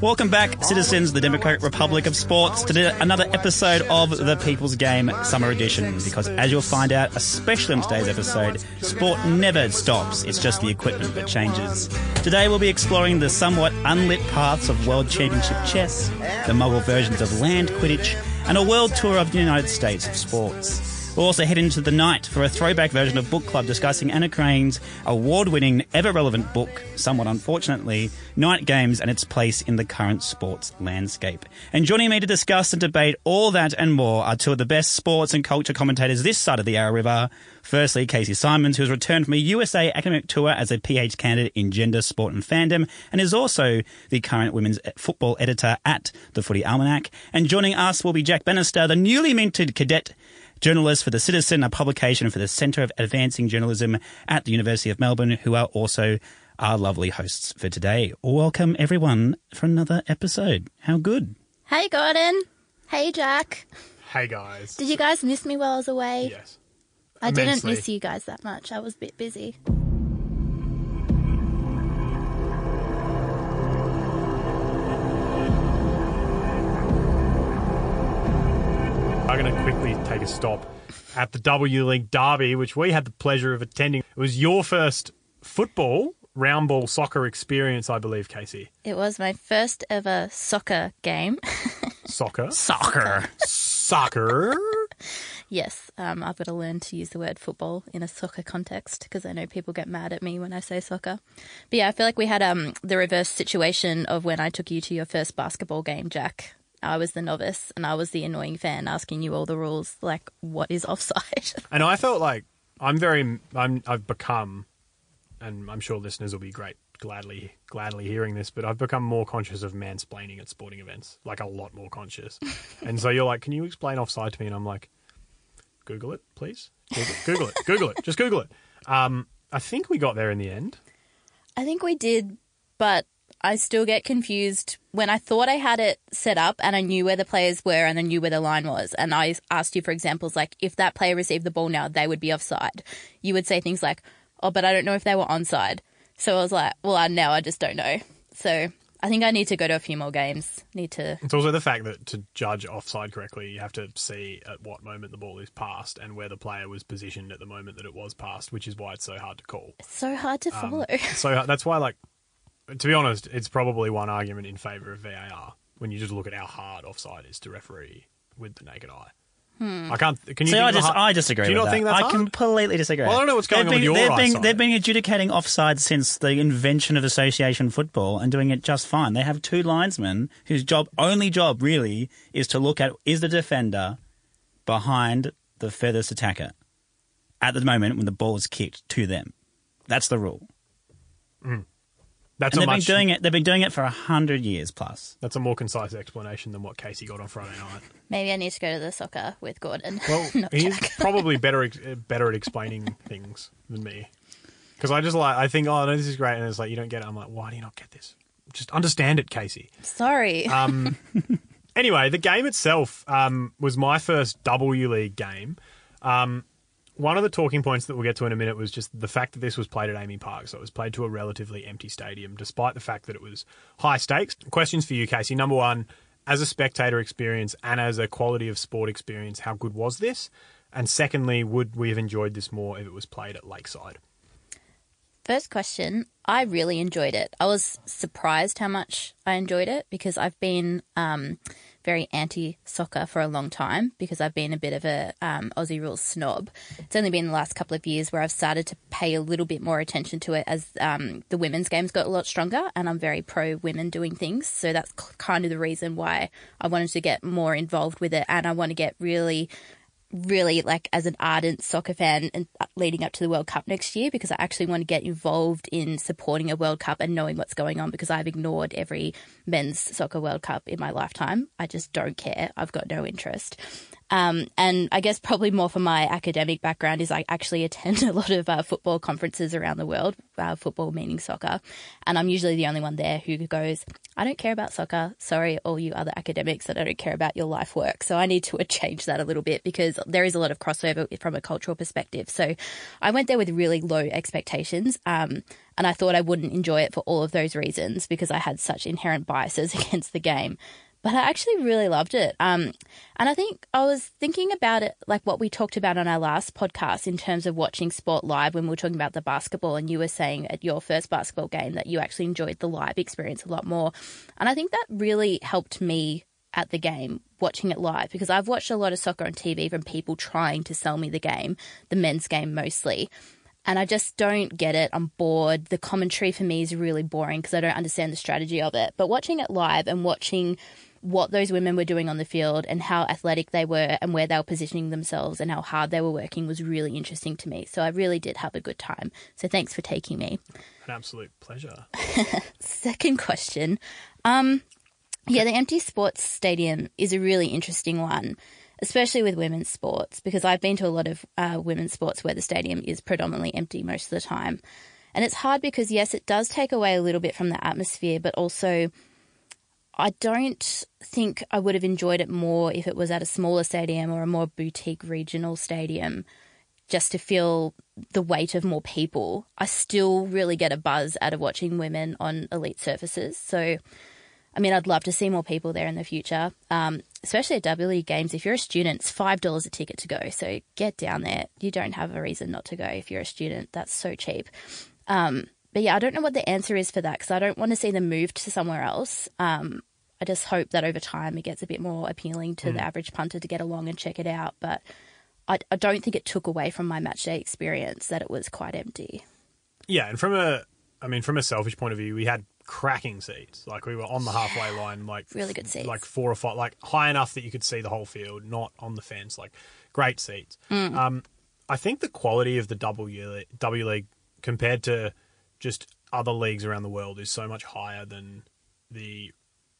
Welcome back, citizens, of the Democratic Republic of Sports, to another episode of the People's Game Summer Edition. Because as you'll find out, especially on today's episode, sport never stops. It's just the equipment that changes. Today we'll be exploring the somewhat unlit paths of World Championship chess, the muggle versions of land Quidditch, and a world tour of the United States of sports. We'll also head into the night for a throwback version of Book Club discussing Anna Krien's award winning, ever relevant book, somewhat unfortunately, Night Games and its place in the current sports landscape. And joining me to discuss and debate all that and more are two of the best sports and culture commentators this side of the Yarra River. Firstly, Kasey Symons, who has returned from a USA academic tour as a PhD candidate in gender, sport, and fandom, and is also the current women's football editor at the Footy Almanac. And joining us will be Jack Bannister, the newly minted cadet journalist for The Citizen, a publication for the Centre of Advancing Journalism at the University of Melbourne, who are also our lovely hosts for today. Welcome, everyone, for another episode. How good? Hey, Gordon. Hey, Jack. Hey, guys. Did you guys miss me while I was away? Yes. I didn't miss you guys that much. I was a bit busy. I'm going to quickly take a stop at the W League Derby, which we had the pleasure of attending. It was your first football, round ball soccer experience, I believe, Kasey. It was my first ever soccer game. Soccer. Soccer. Soccer. yes, um, I've got to learn to use the word football in a soccer context because I know people get mad at me when I say soccer. But yeah, I feel like we had um, the reverse situation of when I took you to your first basketball game, Jack. I was the novice and I was the annoying fan asking you all the rules, like what is offside. And I felt like I'm very, I'm, I've become, and I'm sure listeners will be great, gladly, gladly hearing this, but I've become more conscious of mansplaining at sporting events, like a lot more conscious. and so you're like, can you explain offside to me? And I'm like, Google it, please. Google, Google it, Google it, just Google it. Um, I think we got there in the end. I think we did, but I still get confused when I thought I had it set up and I knew where the players were and I knew where the line was. And I asked you for examples like, if that player received the ball now, they would be offside. You would say things like, oh, but I don't know if they were onside. So I was like, well, I now I just don't know. So I think I need to go to a few more games. Need to. It's also the fact that to judge offside correctly, you have to see at what moment the ball is passed and where the player was positioned at the moment that it was passed, which is why it's so hard to call. It's so hard to um, follow. So that's why, like, to be honest, it's probably one argument in favour of VAR when you just look at how hard offside is to referee with the naked eye. Hmm. I can't. Can you? See, I of just hard- I disagree. Do you with not that. think that's I hard? completely disagree. Well, I don't know what's going they've on with your they've been, eyesight. they've been adjudicating offside since the invention of association football and doing it just fine. They have two linesmen whose job, only job really, is to look at is the defender behind the furthest attacker at the moment when the ball is kicked to them. That's the rule. Hmm. That's And a they've much. been doing it. They've been doing it for a hundred years plus. That's a more concise explanation than what Kasey got on Friday night. Maybe I need to go to the soccer with Gordon. Well, he's probably better better at explaining things than me. Because I just like I think, oh no, this is great, and it's like you don't get it. I'm like, why do you not get this? Just understand it, Kasey. Sorry. Um, anyway, the game itself um, was my first W League game. Um, one of the talking points that we'll get to in a minute was just the fact that this was played at AAMI Park. So it was played to a relatively empty stadium, despite the fact that it was high stakes. Questions for you, Kasey. Number one, as a spectator experience and as a quality of sport experience, how good was this? And secondly, would we have enjoyed this more if it was played at Lakeside? First question, I really enjoyed it. I was surprised how much I enjoyed it because I've been um, very anti soccer for a long time because I've been a bit of a um, Aussie rules snob. It's only been the last couple of years where I've started to pay a little bit more attention to it as um, the women's games got a lot stronger and I'm very pro women doing things. So that's kind of the reason why I wanted to get more involved with it and I want to get really really like as an ardent soccer fan and uh, leading up to the World Cup next year because I actually want to get involved in supporting a World Cup and knowing what's going on because I've ignored every men's soccer World Cup in my lifetime. I just don't care. I've got no interest. Um, and I guess probably more for my academic background is I actually attend a lot of uh, football conferences around the world, uh, football meaning soccer. And I'm usually the only one there who goes, I don't care about soccer. Sorry, all you other academics that I don't care about your life work. So I need to change that a little bit because there is a lot of crossover from a cultural perspective. So I went there with really low expectations. Um, and I thought I wouldn't enjoy it for all of those reasons because I had such inherent biases against the game but I actually really loved it. Um, and I think I was thinking about it like what we talked about on our last podcast in terms of watching sport live when we were talking about the basketball, and you were saying at your first basketball game that you actually enjoyed the live experience a lot more. And I think that really helped me at the game watching it live because I've watched a lot of soccer on TV from people trying to sell me the game, the men's game mostly and I just don't get it. I'm bored. The commentary for me is really boring because I don't understand the strategy of it. But watching it live and watching what those women were doing on the field and how athletic they were and where they were positioning themselves and how hard they were working was really interesting to me. So I really did have a good time. So thanks for taking me. An absolute pleasure. Second question. Um, yeah, the empty sports stadium is a really interesting one, especially with women's sports, because I've been to a lot of uh, women's sports where the stadium is predominantly empty most of the time. And it's hard because, yes, it does take away a little bit from the atmosphere, but also I don't think I would have enjoyed it more if it was at a smaller stadium or a more boutique regional stadium just to feel the weight of more people. I still really get a buzz out of watching women on elite surfaces. So, I mean, I'd love to see more people there in the future, um, especially at W games. If you're a student, it's $5 a ticket to go. So get down there. You don't have a reason not to go if you're a student. That's so cheap. Um, but yeah, I don't know what the answer is for that because I don't want to see them moved to somewhere else. Um, I just hope that over time it gets a bit more appealing to mm. the average punter to get along and check it out. But I, I don't think it took away from my match day experience that it was quite empty. Yeah, and from a, I mean, from a selfish point of view, we had cracking seats. Like we were on the halfway line, like really good seats, like four or five, like high enough that you could see the whole field, not on the fence. Like great seats. Mm. Um, I think the quality of the W W League compared to just other leagues around the world is so much higher than the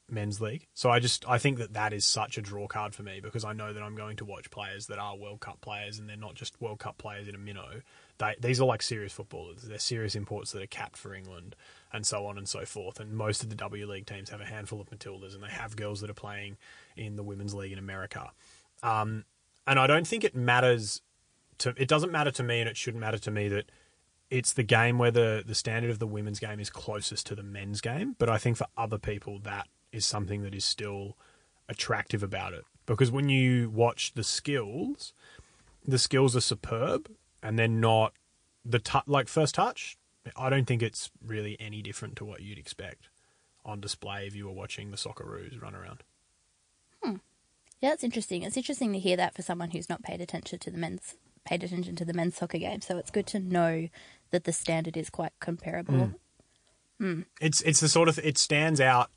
men's league. So I just I think that that is such a draw card for me because I know that I'm going to watch players that are World Cup players and they're not just World Cup players in a minnow. They, these are like serious footballers. They're serious imports that are capped for England and so on and so forth. And most of the W League teams have a handful of Matildas and they have girls that are playing in the women's league in America. Um, and I don't think it matters to it doesn't matter to me and it shouldn't matter to me that it's the game where the, the standard of the women's game is closest to the men's game. But I think for other people that is something that is still attractive about it. Because when you watch the skills, the skills are superb and they're not the tu- like first touch. I don't think it's really any different to what you'd expect on display if you were watching the Socceroos run around. Hmm. Yeah, that's interesting. It's interesting to hear that for someone who's not paid attention to the men's paid attention to the men's soccer game. So it's good to know that the standard is quite comparable. Mm. Mm. It's it's the sort of it stands out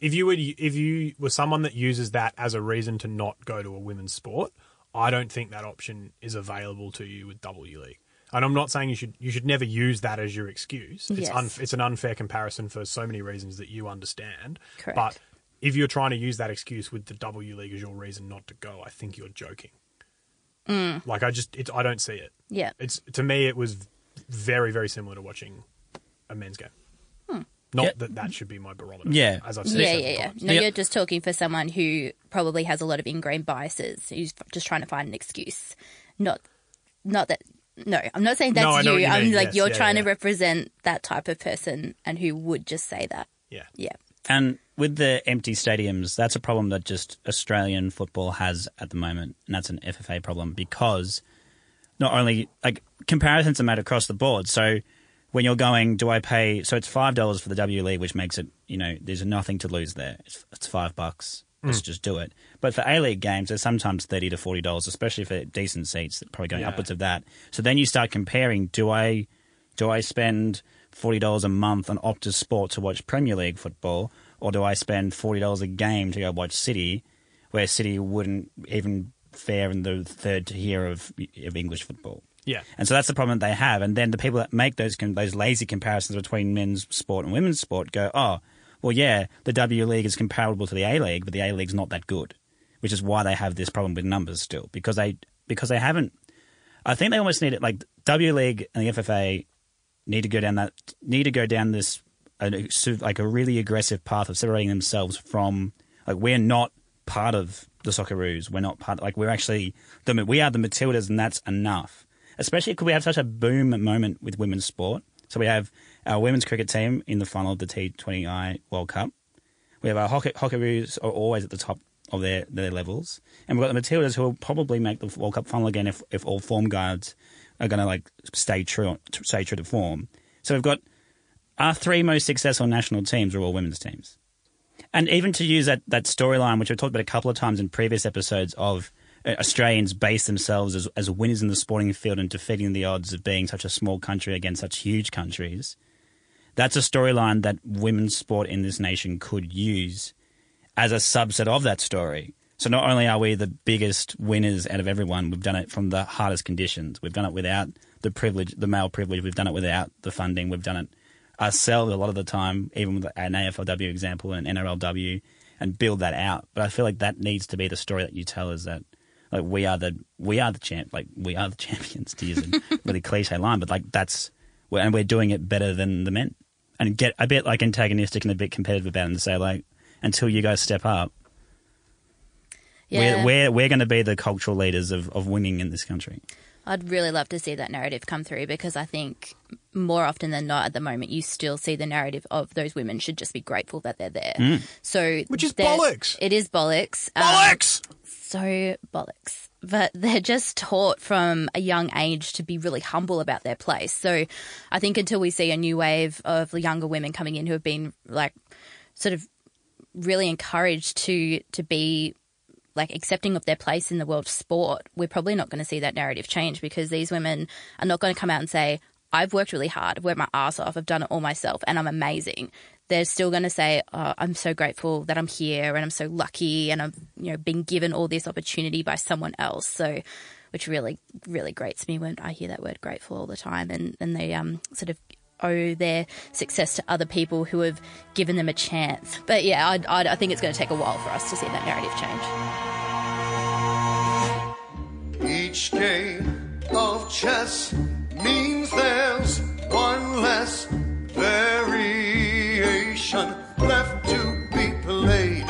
if you were if you were someone that uses that as a reason to not go to a women's sport, I don't think that option is available to you with W League. And I'm not saying you should you should never use that as your excuse. It's yes. un, it's an unfair comparison for so many reasons that you understand. Correct. But if you're trying to use that excuse with the W League as your reason not to go, I think you're joking. Mm. Like I just I don't see it. Yeah. It's to me it was very very similar to watching a men's game. Hmm. Not yeah. that that should be my barometer. Yeah, as I've said. Yeah, yeah, yeah. Times. No, yep. you're just talking for someone who probably has a lot of ingrained biases. Who's just trying to find an excuse. Not, not that. No, I'm not saying that's no, you. you I'm mean. like yes, you're yeah, trying yeah. to represent that type of person and who would just say that. Yeah. Yeah. And with the empty stadiums, that's a problem that just Australian football has at the moment, and that's an FFA problem because not only like comparisons are made across the board. So when you're going, do I pay? So it's five dollars for the W League, which makes it you know there's nothing to lose there. It's, it's five bucks. Hmm. Let's just do it. But for A League games, there's sometimes thirty to forty dollars, especially for decent seats, probably going Yeah. upwards of that. So then you start comparing. Do I do I spend forty dollars a month on Optus Sport to watch Premier League football, or do I spend forty dollars a game to go watch City, where City wouldn't even fare in the third tier of of English football? Yeah. And so that's the problem that they have. And then the people that make those those lazy comparisons between men's sport and women's sport go, oh, well, yeah, the W League is comparable to the A League, but the A League's not that good. which is why they have this problem with numbers still because they because they haven't. I think they almost need it like W League and the FFA need to go down that need to go down this like a really aggressive path of separating themselves from like we're not part of the Socceroos. We're not part like we're actually the we are the Matildas, and that's enough. Especially because we have such a boom moment with women's sport. So we have our women's cricket team in the final of the T20I World Cup. We have our hockey, Hockeyroos are always at the top of their, their levels. And we've got the Matildas who will probably make the World Cup final again if, if all form guards are going to like stay true stay true to form. So we've got our three most successful national teams are all women's teams. And even to use that, that storyline, which I've talked about a couple of times in previous episodes of uh, Australians base themselves as, as winners in the sporting field and defeating the odds of being such a small country against such huge countries. That's a storyline that women's sport in this nation could use as a subset of that story. So not only are we the biggest winners out of everyone, we've done it from the hardest conditions. We've done it without the privilege, the male privilege. We've done it without the funding. We've done it ourselves a lot of the time, even with an AFLW example and an NRLW, and build that out. But I feel like that needs to be the story that you tell is that like we are the we are the champ like we are the champions to use a really cliche line, but like that's and we're doing it better than the men. And get a bit like antagonistic and a bit competitive about it and say like until you guys step up, Yeah. we're we're, we're going to be the cultural leaders of, of winning in this country. I'd really love to see that narrative come through because I think more often than not at the moment you still see the narrative of those women should just be grateful that they're there. So Which is bollocks. It is bollocks. Um, so bollocks. But they're just taught from a young age to be really humble about their place. So I think until we see a new wave of younger women coming in who have been like sort of really encouraged to to be like accepting of their place in the world of sport, we're probably not going to see that narrative change because these women are not going to come out and say, I've worked really hard, I've worked my ass off, I've done it all myself, and I'm amazing. They're still going to say, oh, I'm so grateful that I'm here and I'm so lucky and I've you know been given all this opportunity by someone else. So, which really, really grates me when I hear that word grateful all the time and, and they um, sort of owe their success to other people who have given them a chance. But yeah, I, I, I think it's going to take a while for us to see that narrative change. Each game of chess means there's one less variation left to be played.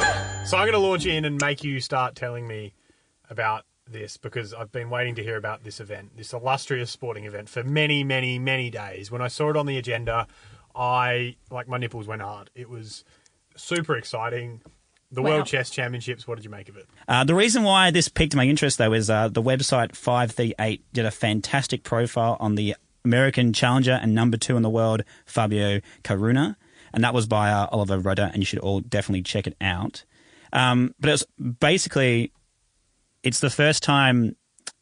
So I'm going to launch in and make you start telling me about this because I've been waiting to hear about this event, this illustrious sporting event, for many, many, many days. When I saw it on the agenda, I like my nipples went hard. It was super exciting. The Wow. World Chess Championships. What did you make of it? Uh, the reason why this piqued my interest, though, is uh, the website 538 did a fantastic profile on the American challenger and number two in the world, Fabio Caruana. And that was by uh, Oliver Roeder, and you should all definitely check it out. Um, but it's basically, it's the first time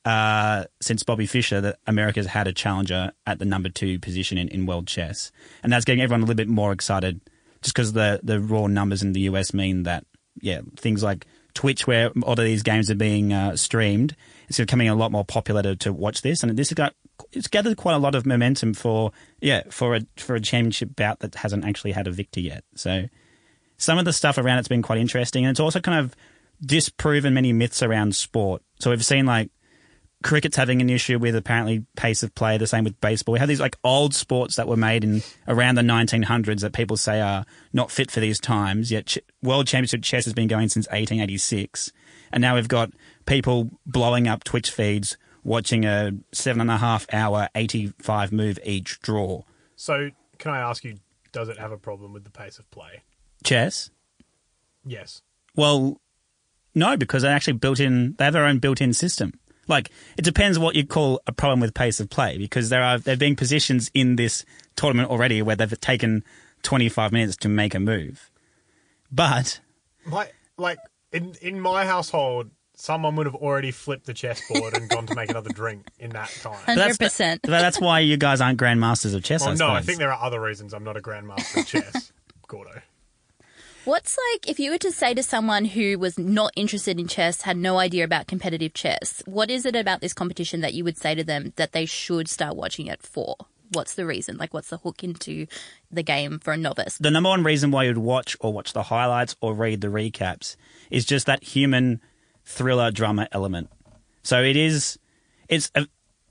uh, since Bobby Fischer that America's had a challenger at the number two position in, in world chess. And that's getting everyone a little bit more excited just because the, the raw numbers in the US mean that, yeah, things like Twitch, where a lot of these games are being uh, streamed, it's becoming a lot more popular to, to watch this. And this has got, it's gathered quite a lot of momentum for, yeah, for a, for a championship bout that hasn't actually had a victor yet. So some of the stuff around it's been quite interesting. And it's also kind of disproven many myths around sport. So we've seen like cricket's having an issue with apparently pace of play. The same with baseball. We have these like old sports that were made in around the 1900s that people say are not fit for these times. Yet ch- World Championship chess has been going since 1886, and now we've got people blowing up Twitch feeds watching a seven and a half hour 85 move each draw. So, can I ask you, does it have a problem with the pace of play? Chess. Yes. Well, no, because they actually built in. They have their own built-in system. Like it depends what you call a problem with pace of play, because there are there have been positions in this tournament already where they've taken 25 minutes to make a move. But My like in in my household, someone would have already flipped the chessboard and gone to make another drink in that time. that's, 100%. that's why you guys aren't grandmasters of chess. Well, I no, I think there are other reasons I'm not a grandmaster of chess, Gordo. What's like if you were to say to someone who was not interested in chess, had no idea about competitive chess, what is it about this competition that you would say to them that they should start watching it for? What's the reason? Like, what's the hook into the game for a novice? the number one reason why you'd watch or watch the highlights or read the recaps is just that human thriller drama element. So it is. It's, a,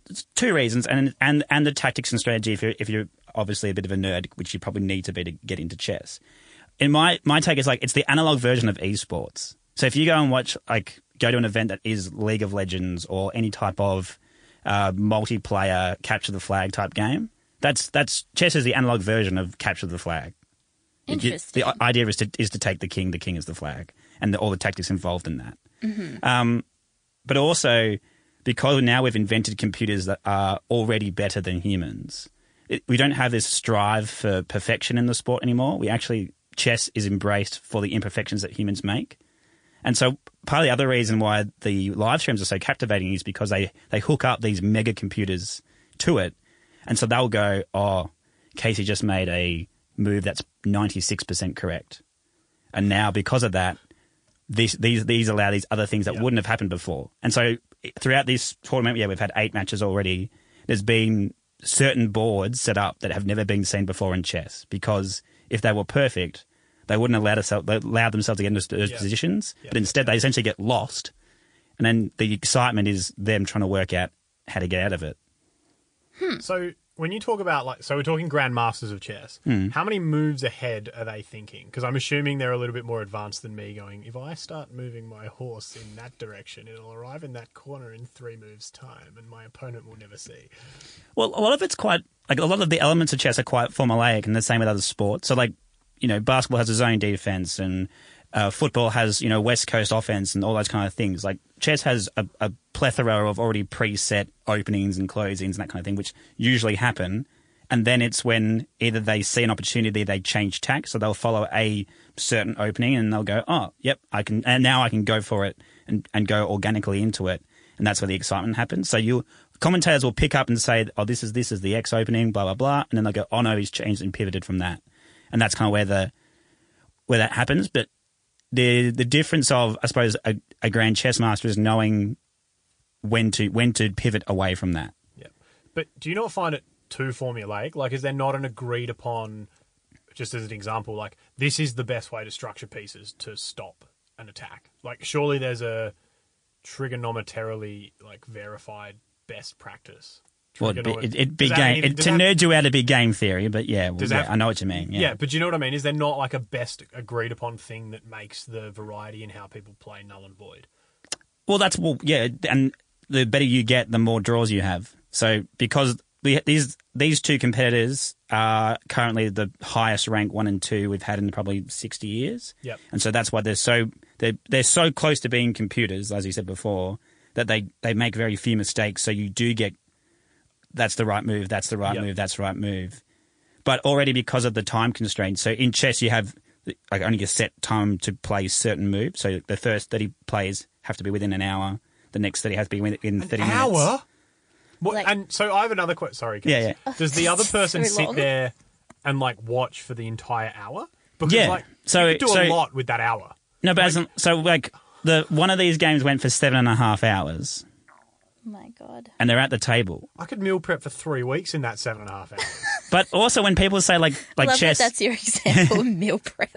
it's two reasons, and and and the tactics and strategy. If you're if you're obviously a bit of a nerd, which you probably need to be to get into chess. In my my take is like it's the analog version of esports. So if you go and watch like go to an event that is League of Legends or any type of uh, multiplayer capture the flag type game, that's that's chess is the analog version of capture the flag. Interesting. The idea is to is to take the king. The king is the flag, and the, all the tactics involved in that. Mm-hmm. Um, but also because now we've invented computers that are already better than humans, it, we don't have this strive for perfection in the sport anymore. We actually chess is embraced for the imperfections that humans make. And so part of the other reason why the live streams are so captivating is because they, they hook up these mega computers to it. And so they'll go, oh, Kasey just made a move that's 96% correct. And now because of that, these, these, these allow these other things that Yeah. wouldn't have happened before. And so throughout this tournament, yeah, we've had eight matches already. There's been certain boards set up that have never been seen before in chess because if they were perfect, they wouldn't allow, themselves, allow themselves to get into those Yeah. positions. Yeah. But instead, they essentially get lost. And then the excitement is them trying to work out how to get out of it. So when you talk about like, so we're talking grandmasters of chess. Hmm. How many moves ahead are they thinking? Because I'm assuming they're a little bit more advanced than me. Going, if I start moving my horse in that direction, it'll arrive in that corner in three moves' time, and my opponent will never see. Well, a lot of it's quite like a lot of the elements of chess are quite formulaic, and the same with other sports. So, like you know, basketball has a zone defense, and uh, football has you know West Coast offense, and all those kind of things. Like chess has a, a plethora of already preset openings and closings and that kind of thing, which usually happen. And then it's when either they see an opportunity, they change tack, so they'll follow a certain opening, and they'll go, "Oh, yep, I can," and now I can go for it and, and go organically into it, and that's where the excitement happens. So you commentators will pick up and say, "Oh, this is this is the X opening, blah blah blah," and then they'll go, "Oh no, he's changed and pivoted from that," and that's kind of where the where that happens. But the the difference of I suppose a, a grand chess master is knowing when to when to pivot away from that. Yeah. But do you not find it too formulaic? Like, is there not an agreed upon, just as an example, like, this is the best way to structure pieces to stop an attack? Like, surely there's a trigonometrically, like, verified best practice. Well, it'd be, it, it'd be game. mean- It, to that- nerd you out, it'd be game theory. But yeah, well, yeah that- I know what you mean. Yeah. Yeah, but you know what I mean? Is there not like a best agreed upon thing that makes the variety in how people play null and void? Well, that's well, yeah, and the better you get, the more draws you have. So because we, these these two competitors are currently the highest rank one and two we've had in probably sixty years. Yep. And so that's why they're so they're they're so close to being computers, as you said before, that they they make very few mistakes. So you do get that's the right move, that's the right Yep. move, that's the right move. But already because of the time constraints, so in chess you have like only a set time to play certain moves. So the first thirty plays have to be within an hour. The next thirty has to be within thirty minutes. Hour? What, Like- and so I have another question. Sorry, Kate. Yeah, yeah. Does the other person sit long. there and like watch for the entire hour? Because Yeah, like so- you could do so- a lot with that hour. No, but as in- so like the one of these games went for seven and a half hours, my god. and they're at the table. I could meal prep for three weeks in that seven and a half hours. But also when people say like like Love chess, that that's your example. meal prep.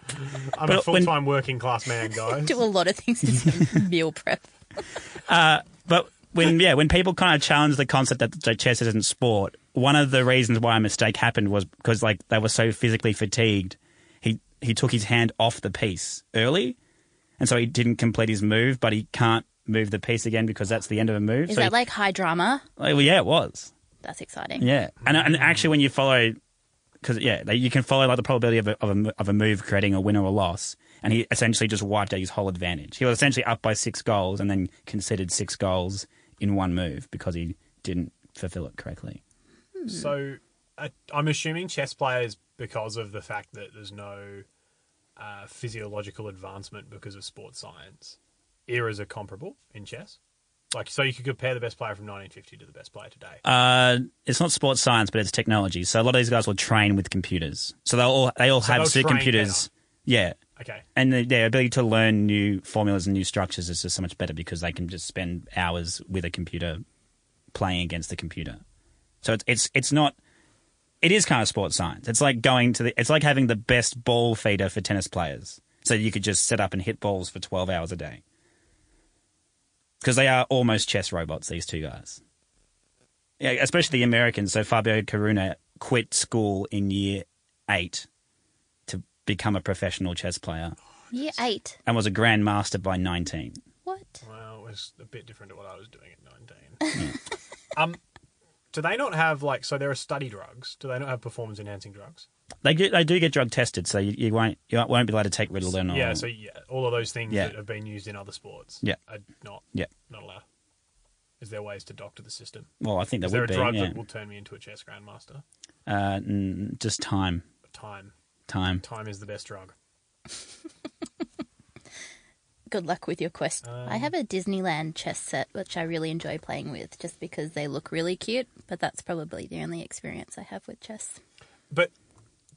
I'm But a full when- time working class man, guys. Do a lot of things as meal prep. Uh, but when yeah, when people kind of challenge the concept that, that chess isn't sport, one of the reasons why a mistake happened was because like they were so physically fatigued, he he took his hand off the piece early, and so he didn't complete his move. But he can't move the piece again because that's the end of a move. Is so that he- like high drama? well, yeah, it was. That's exciting. Yeah, and and actually, when you follow, because yeah, like, you can follow like the probability of a, of a of a move creating a win or a loss, and he essentially just wiped out his whole advantage. He was essentially up by six goals, and then conceded six goals in one move because he didn't fulfill it correctly. So uh, I'm assuming chess players, because of the fact that there's no uh, physiological advancement because of sports science, eras are comparable in chess. Like, so you could compare the best player from 1950 to the best player today. Uh, it's not sports science, but it's technology. So a lot of these guys will train with computers. So they all they all So have supercomputers. Yeah. Okay. And the, their ability to learn new formulas and new structures is just so much better because they can just spend hours with a computer playing against the computer. So it's it's it's not. It is kind of sports science. It's like going to the. It's like having the best ball feeder for tennis players. So you could just set up and hit balls for twelve hours a day. Because they are almost chess robots. These two guys, yeah, especially the Americans. So Fabio Caruana quit school in year eight to become a professional chess player Year eight. and was a grandmaster by nineteen. What? Well, it was a bit different to what I was doing at 19. um, do they not have, like, so there are study drugs. Do they not have performance enhancing drugs? They do, they do get drug tested, so you, you won't you won't be allowed to take Ritalin or Yeah, so yeah, all of those things Yeah. that have been used in other sports Yeah. are not, yeah. not allowed. Is there ways to doctor the system? Well, I think there Is there a would be. drug yeah. that will turn me into a chess grandmaster? uh, just time, Time. time. Time is the best drug. Good luck with your quest. I Um, have a Disneyland chess set which I really enjoy playing with just because they look really cute, but that's probably the only experience I have with chess. But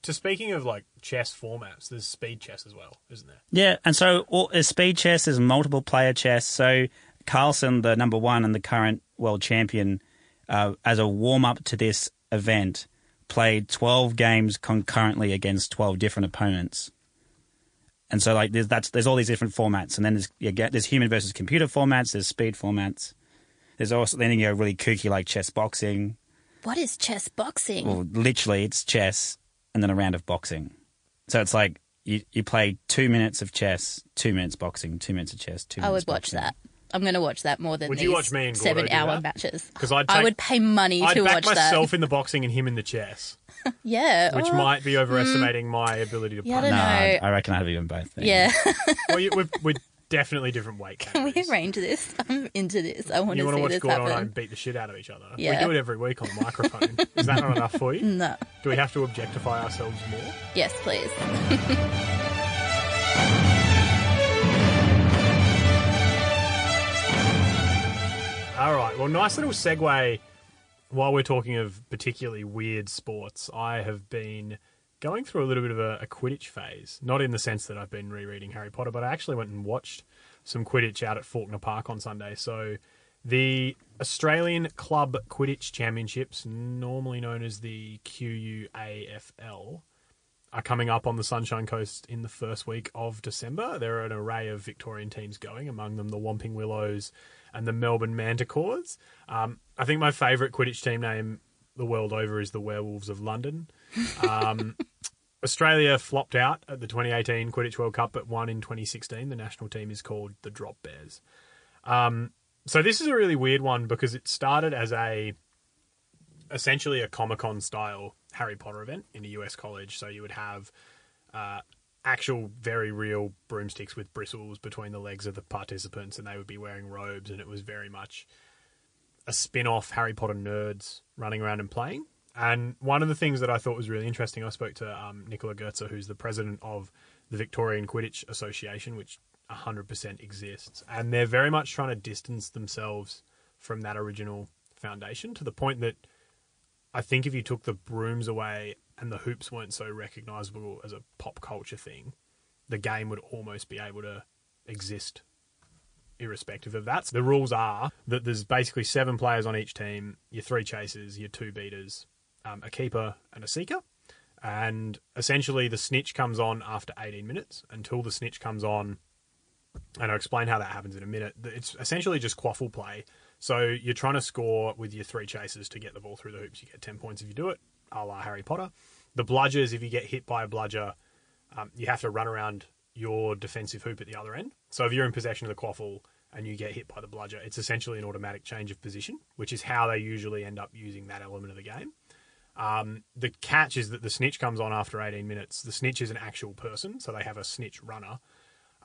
to speaking of like chess formats, there's speed chess as well, isn't there? Yeah, and so all, there's speed chess, is multiple player chess. So Carlsen, the number one and the current world champion, uh, as a warm up to this event, played 12 games concurrently against 12 different opponents. And so, like, there's that's there's all these different formats, and then there's you get there's human versus computer formats, there's speed formats. There's also then you go really kooky like chess boxing. What is chess boxing? Well, literally, it's chess and then a round of boxing. So it's like you, you play two minutes of chess, two minutes boxing, two minutes of chess, two I minutes would watch boxing. that. I'm going to watch that more than Would these you watch me and Gordo seven do hour that? matches. 'Cause I'd I take- would pay money I'd to back watch myself that. in the boxing and him in the chess, yeah, which oh, might be mm. overestimating my ability to Yeah, I punch. don't No. I reckon I'd have even both. Then. Yeah, well, you, we're, we're definitely different weight can we categories. arrange this? I'm into this. I want you to want see to watch this Gordon and I happen. beat the shit out of each other. Yeah. We do it every week on the microphone. Is that not enough for you? No. Do we have to objectify ourselves more? Yes, please. All right. Well, nice little segue. While we're talking of particularly weird sports, I have been going through a little bit of a, a Quidditch phase. Not in the sense that I've been rereading Harry Potter, but I actually went and watched some Quidditch out at Fawkner Park on Sunday. So, the Australian Club Quidditch Championships, normally known as the QUAFL, are coming up on the Sunshine Coast in the first week of December. There are an array of Victorian teams going, among them the Whomping Willows and the Melbourne Manticores. Um, I think my favourite Quidditch team name the world over is the Werewolves of London. Um, Australia flopped out at the 2018 Quidditch World Cup, but won in 2016. The national team is called the Drop Bears. Um, so this is a really weird one because it started as a essentially a Comic Con style Harry Potter event in a US college. So you would have uh, actual, very real broomsticks with bristles between the legs of the participants, and they would be wearing robes, and it was very much a spin off Harry Potter nerds running around and playing. And one of the things that I thought was really interesting, I spoke to um, Nicola Goetzer, who's the president of the Victorian Quidditch Association, which 100% exists. And they're very much trying to distance themselves from that original foundation to the point that I think if you took the brooms away and the hoops weren't so recognizable as a pop culture thing, the game would almost be able to exist irrespective of that. So the rules are that there's basically seven players on each team, your three chasers, your two beaters, um, a keeper, and a seeker. And essentially, the snitch comes on after 18 minutes. Until the snitch comes on, and I'll explain how that happens in a minute. It's essentially just quaffle play. So you're trying to score with your three chasers to get the ball through the hoops. You get 10 points if you do it, a la Harry Potter. The bludgers, if you get hit by a bludger, um, you have to run around your defensive hoop at the other end. So if you're in possession of the quaffle and you get hit by the bludger, it's essentially an automatic change of position, which is how they usually end up using that element of the game. Um, the catch is that the snitch comes on after 18 minutes. The snitch is an actual person, so they have a snitch runner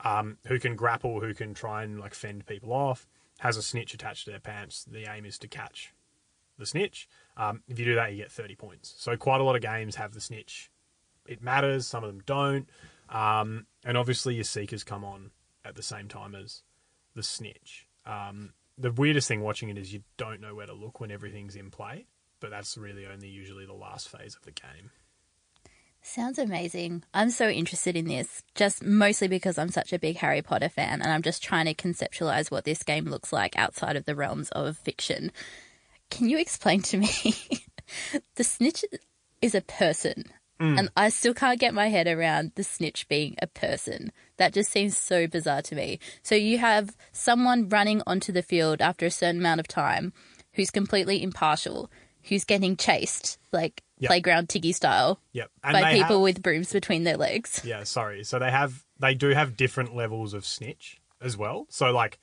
um, who can grapple, who can try and like fend people off. Has a snitch attached to their pants. The aim is to catch the snitch. Um, if you do that, you get 30 points. So quite a lot of games have the snitch. It matters. Some of them don't. Um, and obviously, your seekers come on at the same time as the snitch. Um, the weirdest thing watching it is you don't know where to look when everything's in play, but that's really only usually the last phase of the game. Sounds amazing. I'm so interested in this, just mostly because I'm such a big Harry Potter fan and I'm just trying to conceptualize what this game looks like outside of the realms of fiction. Can you explain to me? the snitch is a person mm. And I still can't get my head around the snitch being a person. That just seems so bizarre to me. So you have someone running onto the field after a certain amount of time who's completely impartial, who's getting chased, like Yep. playground tiggy style, Yep. And by people have- with brooms between their legs. Yeah, sorry. So they have they do have different levels of snitch as well. So like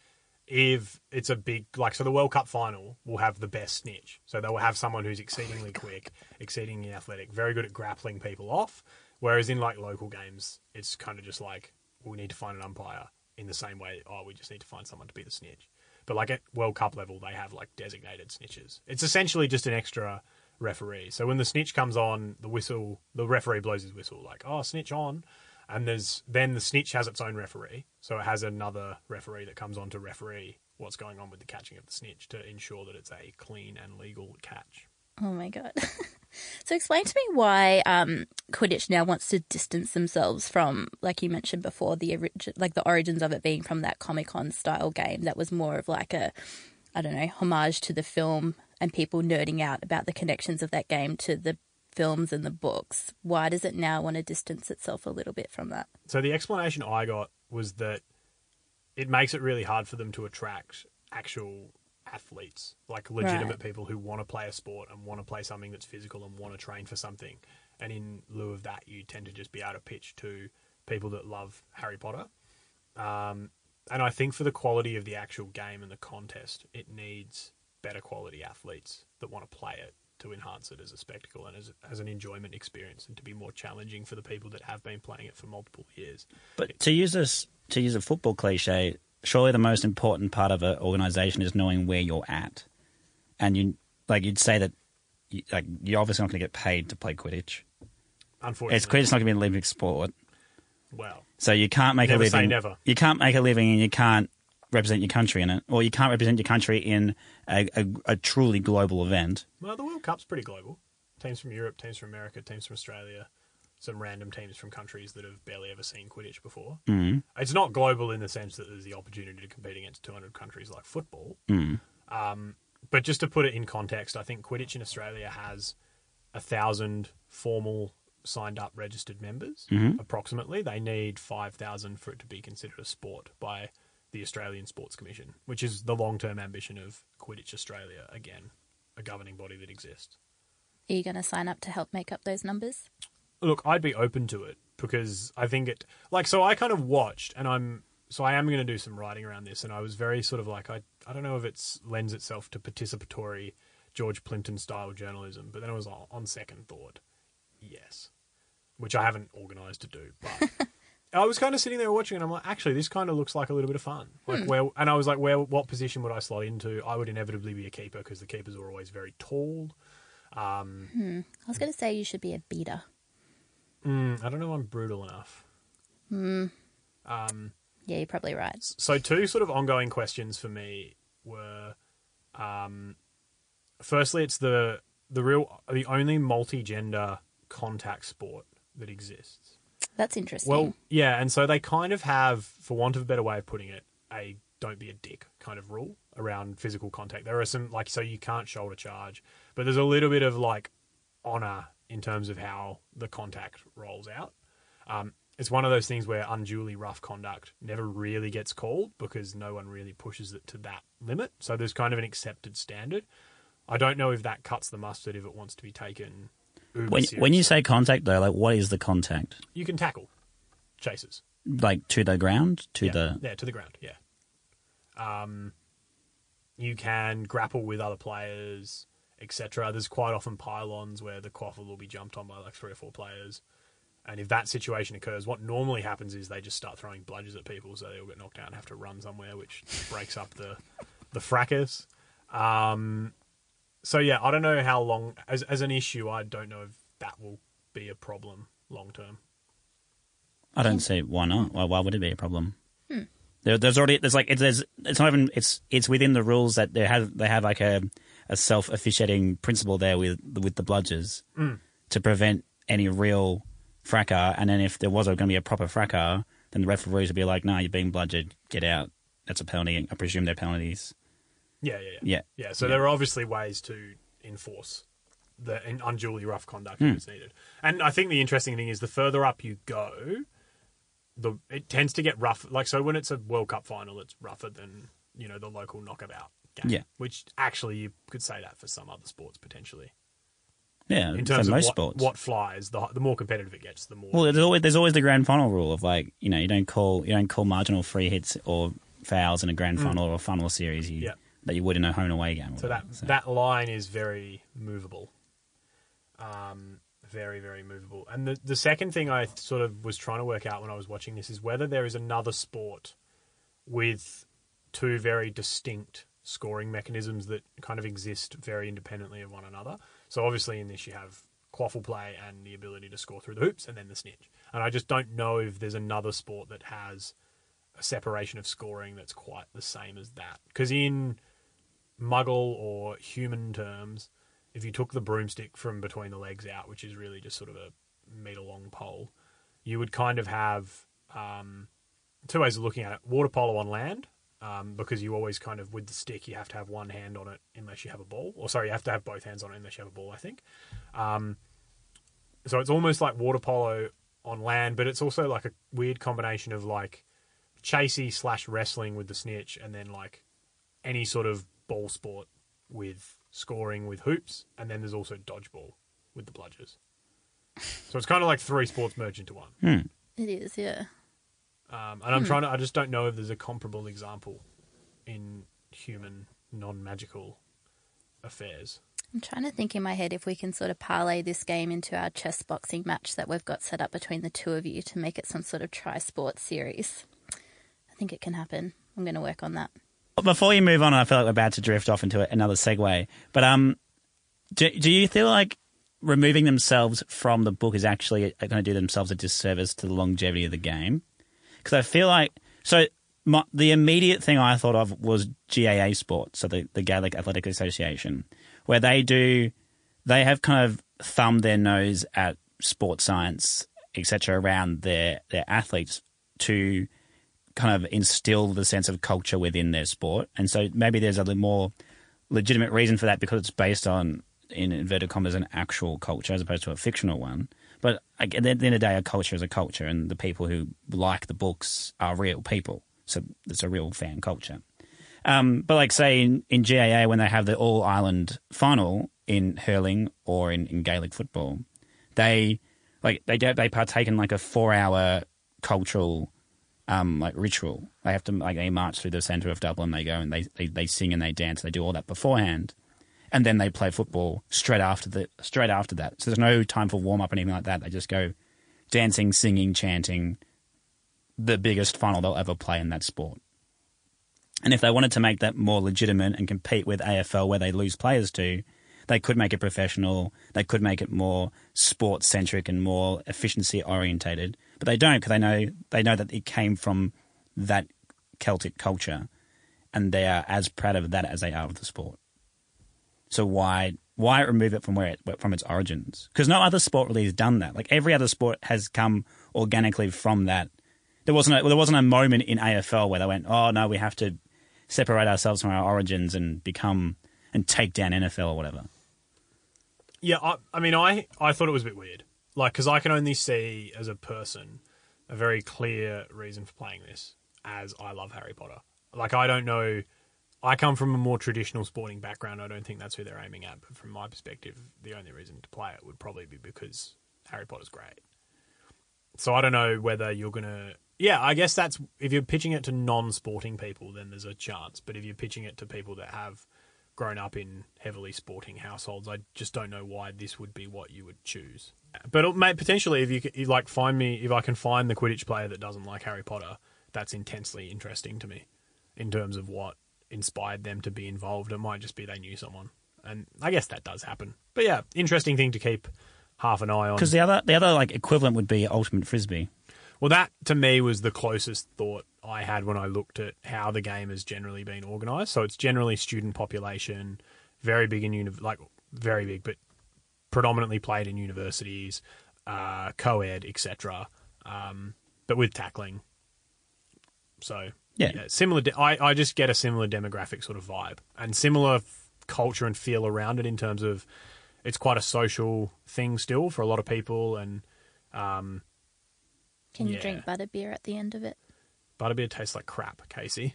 if it's a big like so the World Cup final will have the best snitch. So they will have someone who's exceedingly oh quick, exceedingly athletic, very good at grappling people off. Whereas in like local games, it's kind of just like we need to find an umpire in the same way. Oh, we just need to find someone to be the snitch. But like at World Cup level, they have like designated snitches. It's essentially just an extra referee. So when the snitch comes on, the whistle, the referee blows his whistle, like oh snitch on, and there's then the snitch has its own referee. So it has another referee that comes on to referee what's going on with the catching of the snitch to ensure that it's a clean and legal catch. Oh my god. so explain to me why um, Quidditch now wants to distance themselves from, like you mentioned before, the origi- like the origins of it being from that Comic Con style game that was more of like a, I don't know, homage to the film and people nerding out about the connections of that game to the films and the books. Why does it now want to distance itself a little bit from that? So the explanation I got was that it makes it really hard for them to attract actual athletes, like legitimate Right. people who want to play a sport and want to play something that's physical and want to train for something. And in lieu of that, you tend to just be able to pitch to people that love Harry Potter. Um, and I think for the quality of the actual game and the contest, it needs better quality athletes that want to play it to enhance it as a spectacle and as, as an enjoyment experience and to be more challenging for the people that have been playing it for multiple years. But to use this, to use a football cliche, surely the most important part of an organization is knowing where you're at, and you like you'd say that, you, like you're obviously not going to get paid to play Quidditch. Unfortunately, It's Quidditch not going to be an Olympic sport, well, so you can't make Never a say living. never. You can't make a living, and you can't represent your country in it, or you can't represent your country in a, a, a truly global event. well, the World Cup's pretty global. Teams from Europe, teams from America, teams from Australia, some random teams from countries that have barely ever seen Quidditch before. Mm. It's not global in the sense that there's the opportunity to compete against 200 countries like football. Um, but just to put it in context, I think Quidditch in Australia has a thousand formal signed up registered members approximately. They need 5,000 for it to be considered a sport by the Australian Sports Commission, which is the long term ambition of Quidditch Australia, again, a governing body that exists. Are you going to sign up to help make up those numbers? Look, I'd be open to it because I think it like so I kind of watched and I'm so I am going to do some writing around this and I was very sort of like I I don't know if it's lends itself to participatory George Plimpton style journalism, but then I was on, on second thought, yes, which I haven't organised to do, but. I was kind of sitting there watching, and I'm like, actually, this kind of looks like a little bit of fun. Like where, and I was like, where, what position would I slot into? I would inevitably be a keeper because the keepers are always very tall. Um I was going to say you should be a beater. Mm, I don't know. if I'm brutal enough. Hmm. Yeah, you're probably right. So two sort of ongoing questions for me were, um, firstly, it's the the real the only multi gender contact sport that exists. That's interesting. Well, yeah, and so they kind of have, for want of a better way of putting it, a don't be a dick kind of rule around physical contact. There are some like so you can't shoulder charge, but there's a little bit of like honor in terms of how the contact rolls out. Um, it's one of those things where unduly rough conduct never really gets called because no one really pushes it to that limit. So there's kind of an accepted standard. I don't know if that cuts the mustard if it wants to be taken. Uber When when you say contact though, like what is the contact? you can tackle chases. Like to the ground, to yeah, the yeah to the ground. Yeah. Um, you can grapple with other players, etc. There's quite often pylons where the quaffle will be jumped on by like three or four players, and if that situation occurs, what normally happens is they just start throwing bludgers at people, so they all get knocked out and have to run somewhere, which breaks up the the fracas. Um, so yeah, I don't know how long as as an issue. I don't know if that will be a problem long term. I don't see why not. Why, why would it be a problem? Hmm. There, there's already there's like it's there's, it's not even it's it's within the rules that they have they have like a a self officiating principle there with with the bludgers hmm. to prevent any real fracas. And then if there was going to be a proper fracas, then the referees would be like, "No, you're being bludgered. Get out. That's a penalty. I presume they're penalties." Yeah, yeah, yeah. Yeah. Yeah, so Yeah. there are obviously ways to enforce the unduly rough conduct if it's needed. And I think the interesting thing is the further up you go, the it tends to get rough. Like so, when it's a World Cup final, it's rougher than you know the local knockabout game. Yeah. which actually you could say that for some other sports potentially. Yeah, In terms of most what, sports. what flies, the the more competitive it gets, the more. Well, there's always there's always the grand final rule of like you know you don't call you don't call marginal free hits or fouls in a grand final or a final series you, Mm. Yeah. That you would in a home away game. So that whatever. that line is very movable. Um, very very movable. And the the second thing I sort of was trying to work out when I was watching this is whether there is another sport with two very distinct scoring mechanisms that kind of exist very independently of one another. So obviously in this you have quaffle play and the ability to score through the hoops and then the snitch. And I just don't know if there's another sport that has a separation of scoring that's quite the same as that. Because in muggle or human terms, if you took the broomstick from between the legs out, which is really just sort of a meter long pole, you would kind of have um, two ways of looking at it. Water polo on land, um, because you always kind of, with the stick, you have to have one hand on it unless you have a ball. Or, sorry, you have to have both hands on it unless you have a ball, I think. Um, so it's almost like water polo on land, but it's also like a weird combination of like chasey slash wrestling with the snitch and then like any sort of ball sport with scoring with hoops, and then there's also dodgeball with the bludgers. So it's kind of like three sports merged into one. It is, yeah. Um, and I'm trying to, I just don't know if there's a comparable example in human non magical affairs. I'm trying to think in my head if we can sort of parlay this game into our chess boxing match that we've got set up between the two of you to make it some sort of tri sport series. I think it can happen. I'm going to work on that. Before you move on, I feel like we're about to drift off into another segue. But um, do, do you feel like removing themselves from the book is actually going to do themselves a disservice to the longevity of the game? Because I feel like so. My, the immediate thing I thought of was GAA Sport, so the, the Gaelic Athletic Association, where they do they have kind of thumbed their nose at sports science, etc., around their their athletes to kind of instill the sense of culture within their sport. And so maybe there's a more legitimate reason for that because it's based on, in inverted commas, an actual culture as opposed to a fictional one. But at the end of the day, a culture is a culture, and the people who like the books are real people. So it's a real fan culture. Um, but like say in, in GAA when they have the All Ireland final in hurling or in, in Gaelic football, they like they they partake in like a four hour cultural um, like ritual. They have to like they march through the centre of Dublin. They go and they, they they sing and they dance. They do all that beforehand, and then they play football straight after the straight after that. So there's no time for warm up or anything like that. They just go dancing, singing, chanting. The biggest final they'll ever play in that sport. And if they wanted to make that more legitimate and compete with AFL, where they lose players to, they could make it professional. They could make it more sports centric and more efficiency orientated. But they don't because they know they know that it came from that Celtic culture, and they are as proud of that as they are of the sport. So why why remove it from where it from its origins? Because no other sport really has done that. Like every other sport has come organically from that. There wasn't a, there wasn't a moment in AFL where they went, oh no, we have to separate ourselves from our origins and become and take down NFL or whatever. Yeah, I, I mean, I, I thought it was a bit weird. Like, because I can only see as a person a very clear reason for playing this as I love Harry Potter. Like, I don't know. I come from a more traditional sporting background. I don't think that's who they're aiming at. But from my perspective, the only reason to play it would probably be because Harry Potter's great. So I don't know whether you're going to. Yeah, I guess that's. If you're pitching it to non sporting people, then there's a chance. But if you're pitching it to people that have grown up in heavily sporting households, I just don't know why this would be what you would choose. But uh, it may, potentially, if you, you like find me, if I can find the Quidditch player that doesn't like Harry Potter, that's intensely interesting to me in terms of what inspired them to be involved. It might just be they knew someone, and I guess that does happen. But yeah, interesting thing to keep half an eye on. Because the other the other like equivalent would be ultimate frisbee. Well, that to me was the closest thought I had when I looked at how the game has generally been organised. So it's generally student population, very big in uni- like very big, but predominantly played in universities, uh, co-ed, etc. Um, but with tackling. So Yeah. similar. De- I I just get a similar demographic sort of vibe and similar f- culture and feel around it in terms of it's quite a social thing still for a lot of people, and um, Can you Yeah. drink butterbeer at the end of it? butterbeer tastes like crap, Kasey.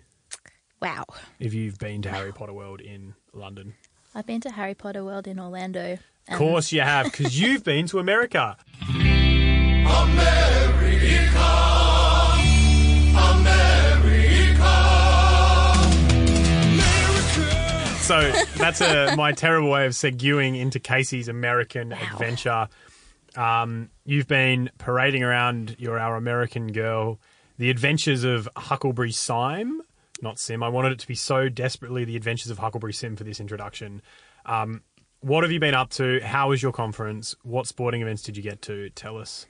Wow. If you've been to Harry Potter World in London, I've been to Harry Potter World in Orlando. of and course you have, because you've been to America. So that's a, my terrible way of seguing into Kasey's American adventure. Um, you've been parading around. You're our American girl. The Adventures of Huckleberry Sim, not Sim. I wanted it to be so desperately The Adventures of Huckleberry Sim for this introduction. Um, what have you been up to? How was your conference? What sporting events did you get to? Tell us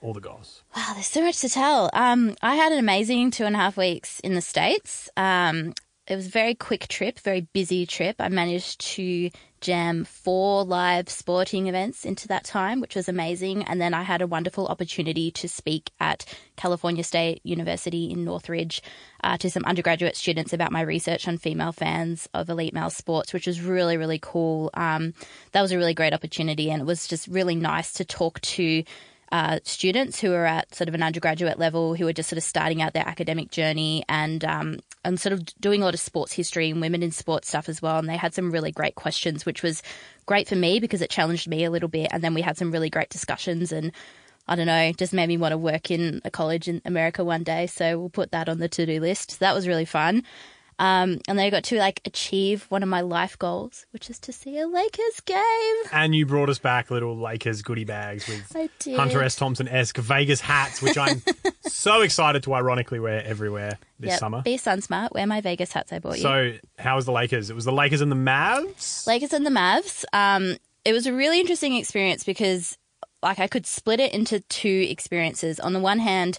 all the goss. Wow, there's so much to tell. Um, I had an amazing two and a half weeks in the States. Um, it was a very quick trip, very busy trip. I managed to jam four live sporting events into that time, which was amazing. And then I had a wonderful opportunity to speak at California State University in Northridge uh, to some undergraduate students about my research on female fans of elite male sports, which was really, really cool. Um, that was a really great opportunity. And it was just really nice to talk to uh, students who are at sort of an undergraduate level who are just sort of starting out their academic journey and um, and sort of doing a lot of sports history and women in sports stuff as well. And they had some really great questions, which was great for me because it challenged me a little bit. And then we had some really great discussions and. I don't know, just made me want to work in a college in America one day. So we'll put that on the to do list. That was really fun. Um, and then I got to like achieve one of my life goals, which is to see a Lakers game. And you brought us back little Lakers goodie bags with. Hunter S. Thompson esque Vegas hats, which I'm so excited to ironically wear everywhere this Yep, summer. Be sun smart. Wear my Vegas hats I bought you. So, how was the Lakers? It was the Lakers and the Mavs. Lakers and the Mavs. Um, it was a really interesting experience because, like, I could split it into two experiences. On the one hand,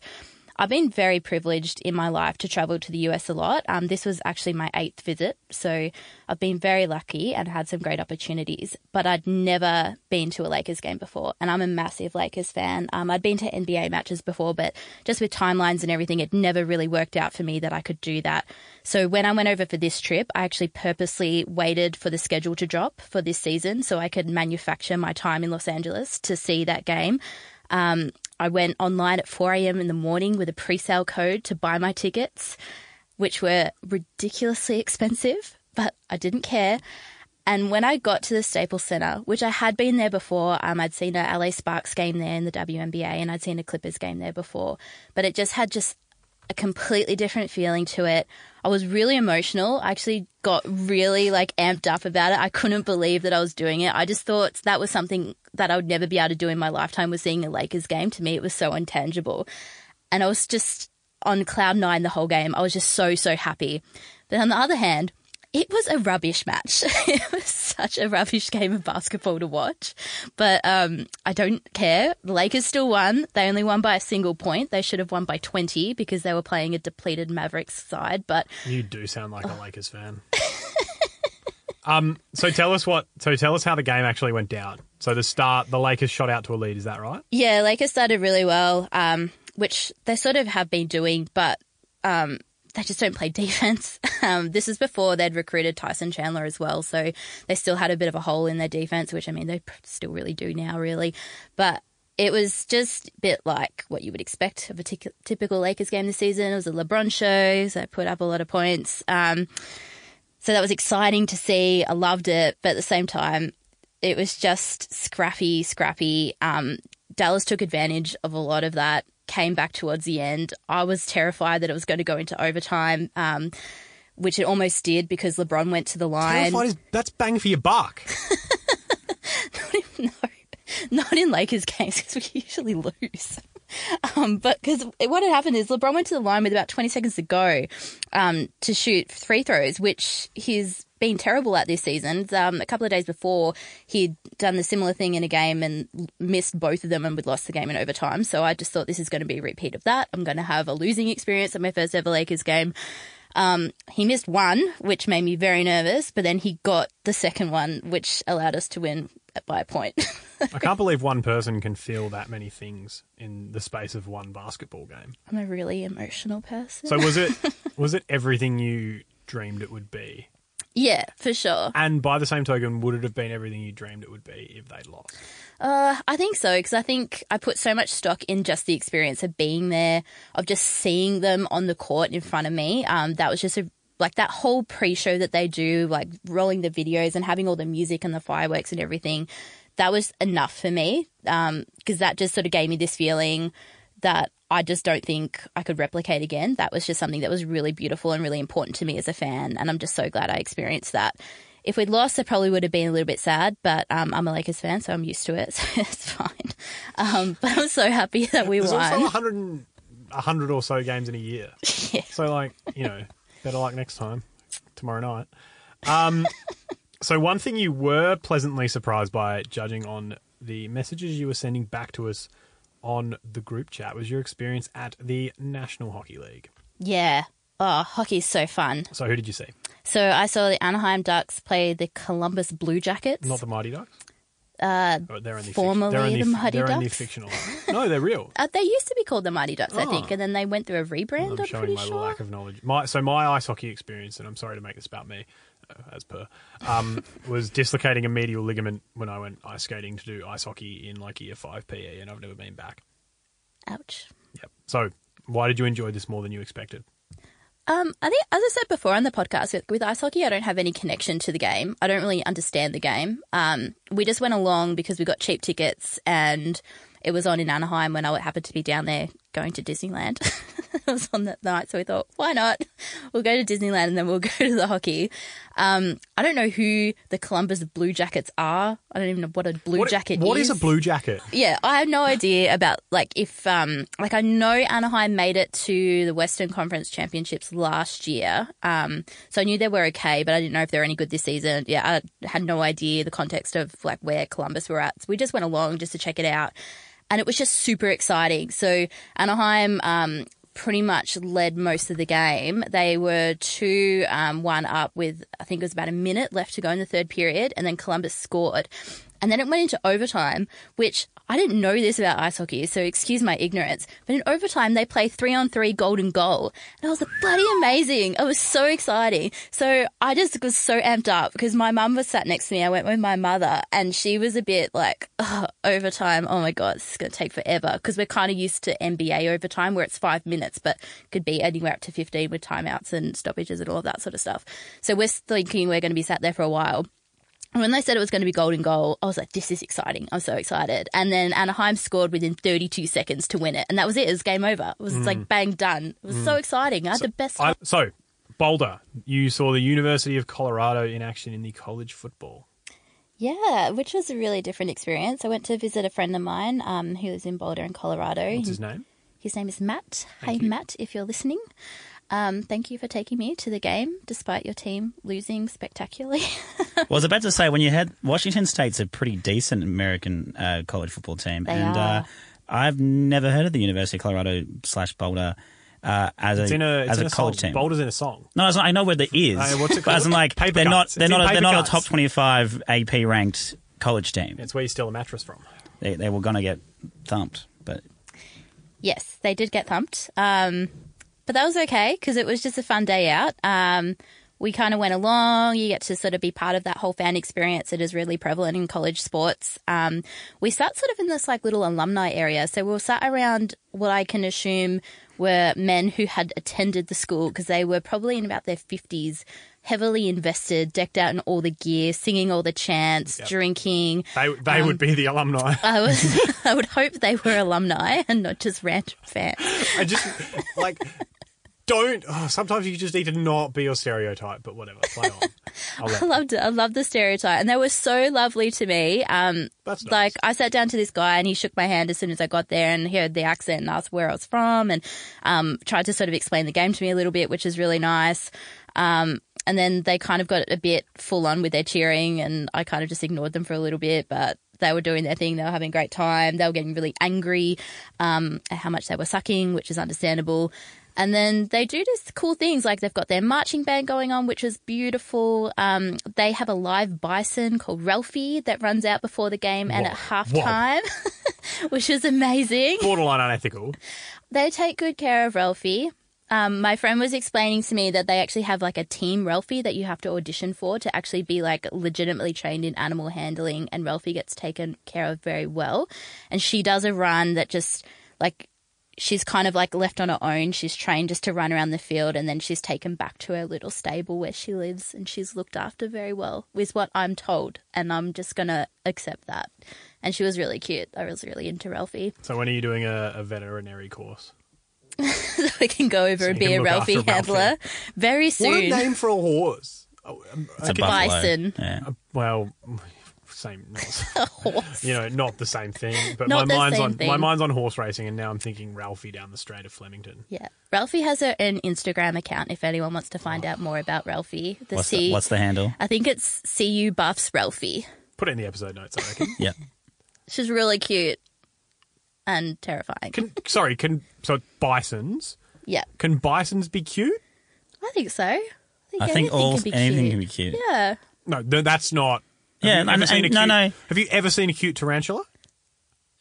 I've been very privileged in my life to travel to the US a lot. Um, this was actually my eighth visit, so I've been very lucky and had some great opportunities. But I'd never been to a Lakers game before, and I'm a massive Lakers fan. Um, I'd been to NBA matches before, but just with timelines and everything, it never really worked out for me that I could do that. So when I went over for this trip, I actually purposely waited for the schedule to drop for this season so I could manufacture my time in Los Angeles to see that game. Um, I went online at 4 a.m. in the morning with a pre sale code to buy my tickets, which were ridiculously expensive, but I didn't care. And when I got to the Staples Center, which I had been there before, um, I'd seen a LA Sparks game there in the WNBA and I'd seen a Clippers game there before, but it just had just a completely different feeling to it. I was really emotional. I actually got really like amped up about it. I couldn't believe that I was doing it. I just thought that was something that I would never be able to do in my lifetime was seeing a Lakers game. To me, it was so intangible. And I was just on cloud nine the whole game. I was just so, so happy. But on the other hand, it was a rubbish match. it was such a rubbish game of basketball to watch. But um, I don't care. The Lakers still won. They only won by a single point. They should have won by 20 because they were playing a depleted Mavericks side. But You do sound like a Lakers fan. Um. So tell us what. So tell us how the game actually went down. So the start, the Lakers shot out to a lead. Is that right? yeah, Lakers started really well, um, which they sort of have been doing, but um, they just don't play defense. Um, this is before they'd recruited Tyson Chandler as well, so they still had a bit of a hole in their defense, which I mean they still really do now, really. But it was just a bit like what you would expect of a typical Lakers game this season. It was a LeBron show, so they put up a lot of points. Um, so that was exciting to see. I loved it, but at the same time, it was just scrappy, scrappy. Um, Dallas took advantage of a lot of that. Came back towards the end. I was terrified that it was going to go into overtime, um, which it almost did because LeBron went to the line. Terrified is that's bang for your buck. no, not in Lakers games because we usually lose. Um, but because what had happened is LeBron went to the line with about 20 seconds to go um, to shoot free throws, which he's been terrible at this season. Um, a couple of days before, he'd done the similar thing in a game and missed both of them and we'd lost the game in overtime. So I just thought this is going to be a repeat of that. I'm going to have a losing experience at my first ever Lakers game. Um, he missed one, which made me very nervous, but then he got the second one, which allowed us to win by a point. I can't believe one person can feel that many things in the space of one basketball game. I'm a really emotional person. So was it was it everything you dreamed it would be? Yeah, for sure. And by the same token, would it have been everything you dreamed it would be if they'd lost? Uh, I think so because I think I put so much stock in just the experience of being there, of just seeing them on the court in front of me. Um, that was just a like that whole pre-show that they do, like rolling the videos and having all the music and the fireworks and everything. That was enough for me because that just sort of gave me this feeling that I just don't think I could replicate again. That was just something that was really beautiful and really important to me as a fan, and I'm just so glad I experienced that. If we'd lost, I probably would have been a little bit sad, but um, I'm a Lakers fan, so I'm used to it, so it's fine. Um, but I'm so happy that we There's won. also 100, 100 or so games in a year. Yeah. So, like, you know, better luck next time, tomorrow night. Um, so, one thing you were pleasantly surprised by, judging on the messages you were sending back to us on the group chat, was your experience at the National Hockey League. Yeah. Oh, hockey's so fun. So, who did you see? So I saw the Anaheim Ducks play the Columbus Blue Jackets. Not the Mighty Ducks? Uh, they're only fic- formerly they're only, the Mighty they're only Ducks? fictional. no, they're real. uh, they used to be called the Mighty Ducks, I Oh. think, and then they went through a rebrand. I'm I'm, showing pretty my sure. lack of knowledge. My, so my ice hockey experience, and I'm sorry to make this about me, as per, um, was dislocating a medial ligament when I went ice skating to do ice hockey in like year five PE, and I've never been back. Ouch. Yep. So why did you enjoy this more than you expected? Um, I think, as I said before on the podcast, with, with ice hockey, I don't have any connection to the game. I don't really understand the game. Um, we just went along because we got cheap tickets and it was on in Anaheim when I happened to be down there going to Disneyland. it was on that night, so we thought, why not? We'll go to Disneyland and then we'll go to the hockey. Um, I don't know who the Columbus Blue Jackets are. I don't even know what a blue What, jacket what is. is a blue jacket? Yeah, I have no idea about like if um like I know Anaheim made it to the Western Conference Championships last year. Um so I knew they were okay, but I didn't know if they're any good this season. Yeah, I had no idea the context of like where Columbus were at. So we just went along just to check it out. And it was just super exciting. So Anaheim um pretty much led most of the game. They were two um, one up with I think it was about a minute left to go in the third period, and then Columbus scored. And then it went into overtime, which I didn't know this about ice hockey, so excuse my ignorance. But in overtime, they play three on three golden goal. And it was like, bloody amazing. It was so exciting. So I just was so amped up because my mum was sat next to me. I went with my mother and she was a bit like, overtime. Oh my God, this is going to take forever because we're kind of used to NBA overtime where it's five minutes, but could be anywhere up to 15 with timeouts and stoppages and all of that sort of stuff. So we're thinking we're going to be sat there for a while. And when they said it was going to be golden goal, I was like, this is exciting. I'm so excited. And then Anaheim scored within 32 seconds to win it. And that was it. It was game over. It was like bang done. It was so exciting. I had the best I, so Boulder, you saw the University of Colorado in action in the college football. Yeah, which was a really different experience. I went to visit a friend of mine um, who lives in Boulder in Colorado. What's his name? His name is Matt. Hi, you. Matt, if you're listening. Um, thank you for taking me to the game despite your team losing spectacularly. Well, I was about to say when you had Washington State's a pretty decent American uh, college football team, They and are. Uh, I've never heard of the University of Colorado slash Boulder uh, as It's a in a, it's as in a a college song. team. Boulder's in a song. No, it's not, I know where that is. Uh, what's it But as in, like Paper they're not Cuts. they're It's not a, they're Paper not a top twenty five AP ranked college team. It's where you steal a mattress from. They they were going to get thumped, but Yes, they did get thumped. Um, but that was okay because it was just a fun day out. Um, we kind of went along. You get to sort of be part of that whole fan experience that is really prevalent in college sports. Um, we sat sort of in this like little alumni area. So we were sat around what I can assume were men who had attended the school because they were probably in about their 50s, heavily invested, decked out in all the gear, singing all the chants, drinking. They they Um, would be the alumni. I was, I would hope they were alumni and not just random fans. I just like don't. Oh, sometimes you just need to not be your stereotype, but whatever. Play on. I loved it. I loved the stereotype, and they were so lovely to me. Um, That's nice. like I sat down to this guy, and he shook my hand as soon as I got there, and heard the accent and asked where I was from, and um, tried to sort of explain the game to me a little bit, which is really nice. Um, and then they kind of got a bit full on with their cheering, and I kind of just ignored them for a little bit, but. They were doing their thing. They were having a great time. They were getting really angry um, at how much they were sucking, which is understandable. And then they do just cool things like they've got their marching band going on, which is beautiful. Um, they have a live bison called Ralphie that runs out before the game and at halftime, which is amazing. borderline unethical. They take good care of Ralphie. Um, my friend was explaining to me that they actually have like a team Ralphie that you have to audition for to actually be like legitimately trained in animal handling, and Ralphie gets taken care of very well. And she does a run that just like she's kind of like left on her own. She's trained just to run around the field, and then she's taken back to her little stable where she lives, and she's looked after very well, is what I'm told, and I'm just gonna accept that. And she was really cute. I was really into Ralphie. So when are you doing a, a veterinary course? so we can go over So and be a Ralphie after Ralphie. handler very soon. What a name for a horse. Oh, um, It's a buffalo. Bison. Yeah. Well, same. Horse. you know, not the same thing. But Not my the mind's same on my thing. mind's on horse racing, and now I'm thinking Ralphie down the straight of Flemington. Yeah, Ralphie has her, an Instagram account. If anyone wants to find out more about Ralphie, the What's C, the, what's the handle? I think it's CU Buffs Ralphie. Put it in the episode notes. I reckon. Yeah. She's really cute and terrifying. Can, sorry, can so bisons? yeah, Can bisons be cute? I think so. I think, I think anything all can be anything cute. can be cute. Yeah, No, th- that's not. Have Yeah, you and- ever seen a and- no, cute- no. Have you ever seen a cute tarantula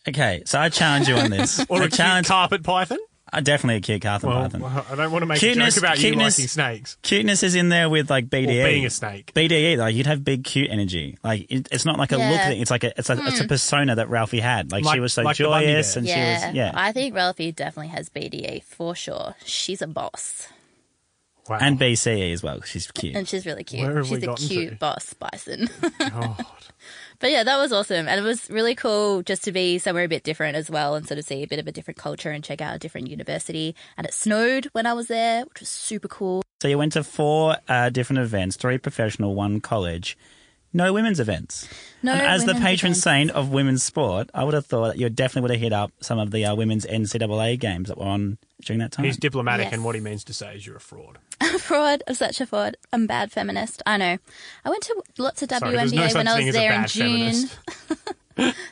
Okay, so I challenge you on this. or I a cute challenge. carpet python? I definitely a cute Carthen Well, Python. I don't want to make Cuteness- a joke about cuteness- you liking snakes Cuteness is in there with like BDE. or being a snake. BDE, like you'd have big cute energy. Like it, it's not like a look thing. It's like a it's a it's a hmm. persona that Ralphie had. Like, Like- she was so like joyous and yeah. she was yeah. I think Ralphie definitely has BDE for sure. She's a boss, Wow. and BCE as well. She's cute. and she's really cute. Where have we she's a cute to? boss bison. God. But yeah, that was awesome. And it was really cool just to be somewhere a bit different as well and sort of see a bit of a different culture and check out a different university. And it snowed when I was there, which was super cool. So you went to four uh, different events, three professional, one college. No women's events. No and as the patron events. saint of women's sport, I would have thought that you definitely would have hit up some of the uh, women's NCAA games that were on during that time. He's diplomatic, Yes. and what he means to say is you're a fraud. A fraud. I'm such a fraud. I'm a bad feminist. I know. I went to lots of Sorry, WNBA no when I was there in June.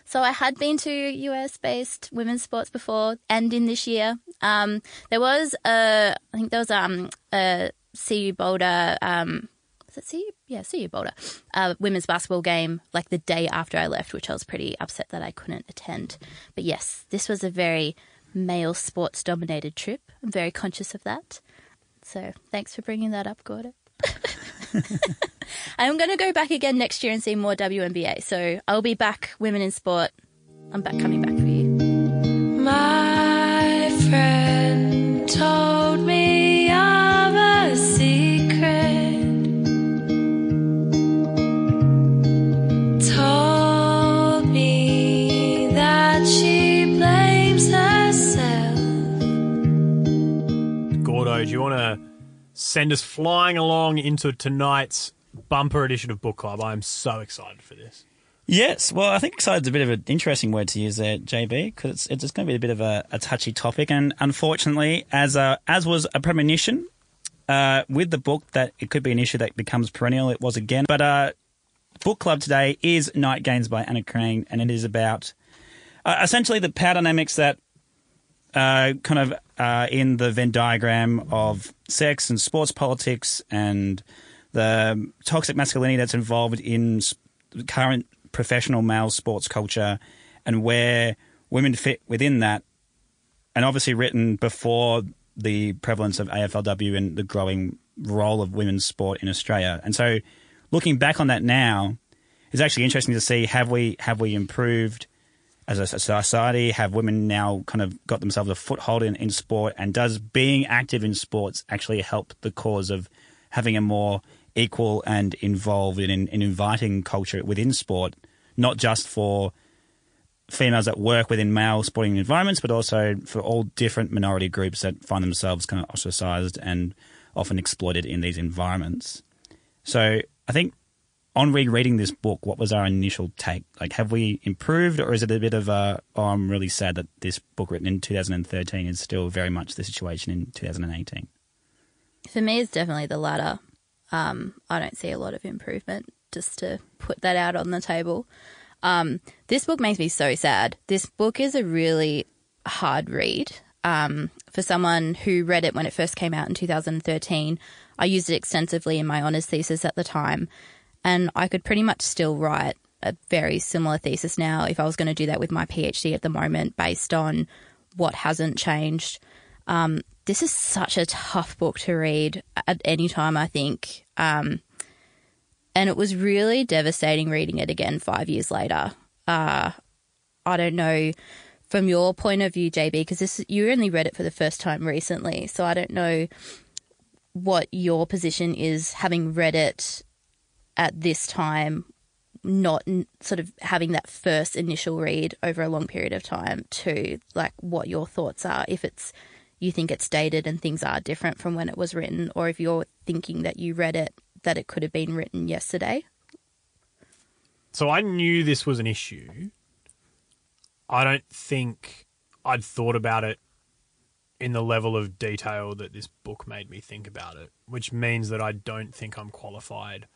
So I had been to US based women's sports before and in this year. Um, there was a, I think there was um, a CU Boulder, um, was it CU? Yeah, CU Boulder, uh, women's basketball game like the day after I left, which I was pretty upset that I couldn't attend. But yes, this was a very male sports dominated trip. I'm very conscious of that. So thanks for bringing that up, Gordon. I'm going to go back again next year and see more WNBA. So I'll be back, women in sport. I'm back coming back for you. My Do you want to send us flying along into tonight's bumper edition of Book Club? I am so excited for this. Yes, well, I think excited is a bit of an interesting word to use there, JB, because it's, it's just going to be a bit of a, a touchy topic. And unfortunately, as a, as was a premonition uh, with the book that it could be an issue that becomes perennial, it was again. But uh, book club today is Night Games by Anna Krien, and it is about uh, essentially the power dynamics that uh, kind of uh, in the Venn diagram of sex and sports politics and the toxic masculinity that's involved in current professional male sports culture and where women fit within that. And obviously written before the prevalence of AFLW and the growing role of women's sport in Australia. And so looking back on that now it's actually interesting to see have we have we improved as a society? Have women now kind of got themselves a foothold in, in sport? And does being active in sports actually help the cause of having a more equal and involved in, in inviting culture within sport, not just for females that work within male sporting environments, but also for all different minority groups that find themselves kind of ostracized and often exploited in these environments. So I think on rereading this book, what was our initial take? Like, have we improved, or is it a bit of a, oh, I'm really sad that this book written in 2013 is still very much the situation in 2018? For me, it's definitely the latter. Um, I don't see a lot of improvement, just to put that out on the table. Um, this book makes me so sad. This book is a really hard read. Um, for someone who read it when it first came out in 2013, I used it extensively in my honours thesis at the time, and I could pretty much still write a very similar thesis now if I was going to do that with my PhD at the moment based on what hasn't changed. Um, this is such a tough book to read at any time, I think. Um, and it was really devastating reading it again five years later. Uh, I don't know from your point of view, JB, because you only read it for the first time recently, so I don't know what your position is having read it at this time, not sort of having that first initial read over a long period of time, to like what your thoughts are. If it's you think it's dated and things are different from when it was written, or if you're thinking that you read it that it could have been written yesterday. So I knew this was an issue. I don't think I'd thought about it in the level of detail that this book made me think about it, which means that I don't think I'm qualified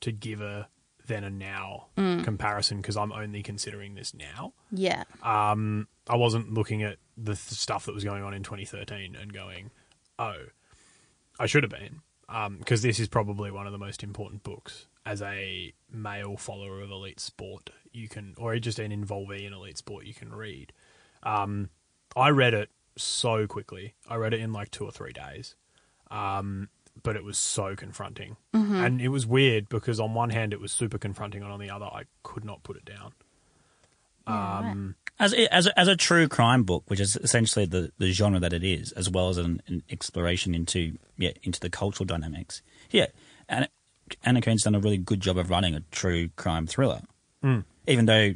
to give a then and now comparison because I'm only considering this now. Yeah. Um, I wasn't looking at the th- stuff that was going on in 2013 and going, oh, I should have been. Because this is probably one of the most important books as a male follower of elite sport you can, or just an involvee in elite sport you can read. Um, I read it so quickly. I read it in like two or three days. Um, but it was so confronting. And it was weird because on one hand it was super confronting, and on the other I could not put it down. Um, As a, as a, as a true crime book, which is essentially the, the genre that it is, as well as an, an exploration into yeah into the cultural dynamics. Yeah, and Anna Krien's done a really good job of running a true crime thriller, even though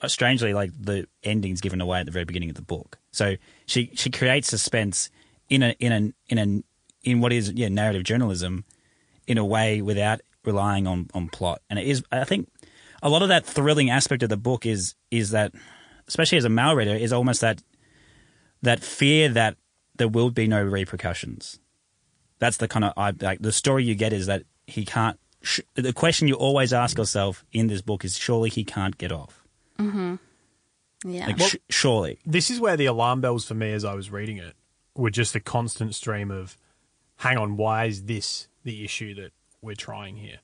uh, strangely, like the ending's given away at the very beginning of the book. So she she creates suspense in a in a in a in what is yeah narrative journalism in a way without relying on on plot. And it is I think a lot of that thrilling aspect of the book is is that especially as a male reader is almost that that fear that there will be no repercussions. That's the kind of I like the story you get is that he can't. Sh- the question you always ask yourself in this book is surely he can't get off. Mm-hmm. Yeah. Like sh- surely. this is where the alarm bells for me as I was reading it were just a constant stream of, hang on, why is this the issue that we're trying here?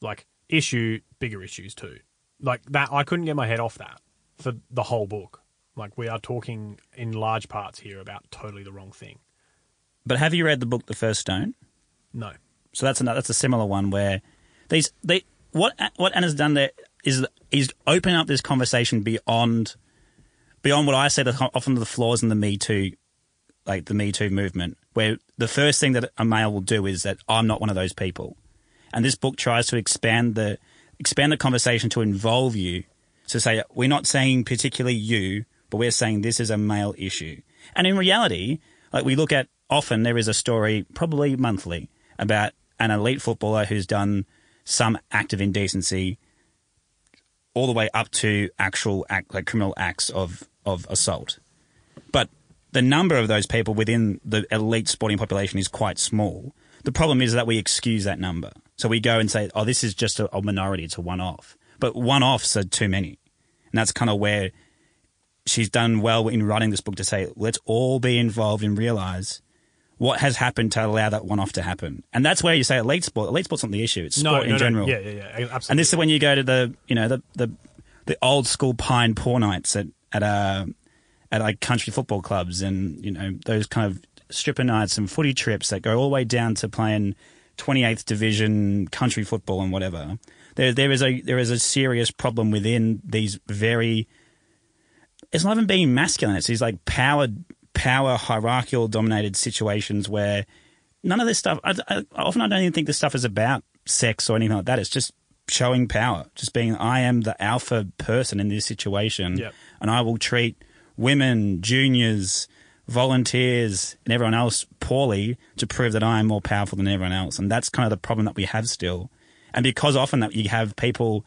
Like, issue, bigger issues too. Like, that, I couldn't get my head off that for the whole book. Like, we are talking in large parts here about totally the wrong thing. But have you read the book The First Stone? No. So that's another, that's a similar one where these they what what Anna's done there is is open up this conversation beyond beyond what I said often the flaws in the Me Too like the Me Too movement, where the first thing that a male will do is that I'm not one of those people, and this book tries to expand the expand the conversation to involve you to say we're not saying particularly you, but we're saying this is a male issue, and in reality, like we look at often there is a story probably monthly about an elite footballer who's done some act of indecency all the way up to actual act, like criminal acts of, of assault. But the number of those people within the elite sporting population is quite small. The problem is that we excuse that number. So we go and say, oh, this is just a, a minority, it's a one off. But one offs are too many. And that's kind of where she's done well in writing this book to say, let's all be involved and realize what has happened to allow that one off to happen. And that's where you say elite sport. Elite sport's not the issue, it's sport no, in no, no. general. Yeah, yeah, yeah. Absolutely. And this is when you go to the you know the the, the old school pine poor nights at at uh, at like country football clubs and you know those kind of stripper nights and footy trips that go all the way down to playing 28th division country football and whatever. There there is a there is a serious problem within these very. It's not even being masculine. It's these like power power hierarchical dominated situations where none of this stuff. I, I, often I don't even think this stuff is about sex or anything like that. It's just showing power, just being I am the alpha person in this situation, Yep. and I will treat women, juniors, volunteers, and everyone else poorly to prove that I am more powerful than everyone else. And that's kind of the problem that we have still. And because often that you have people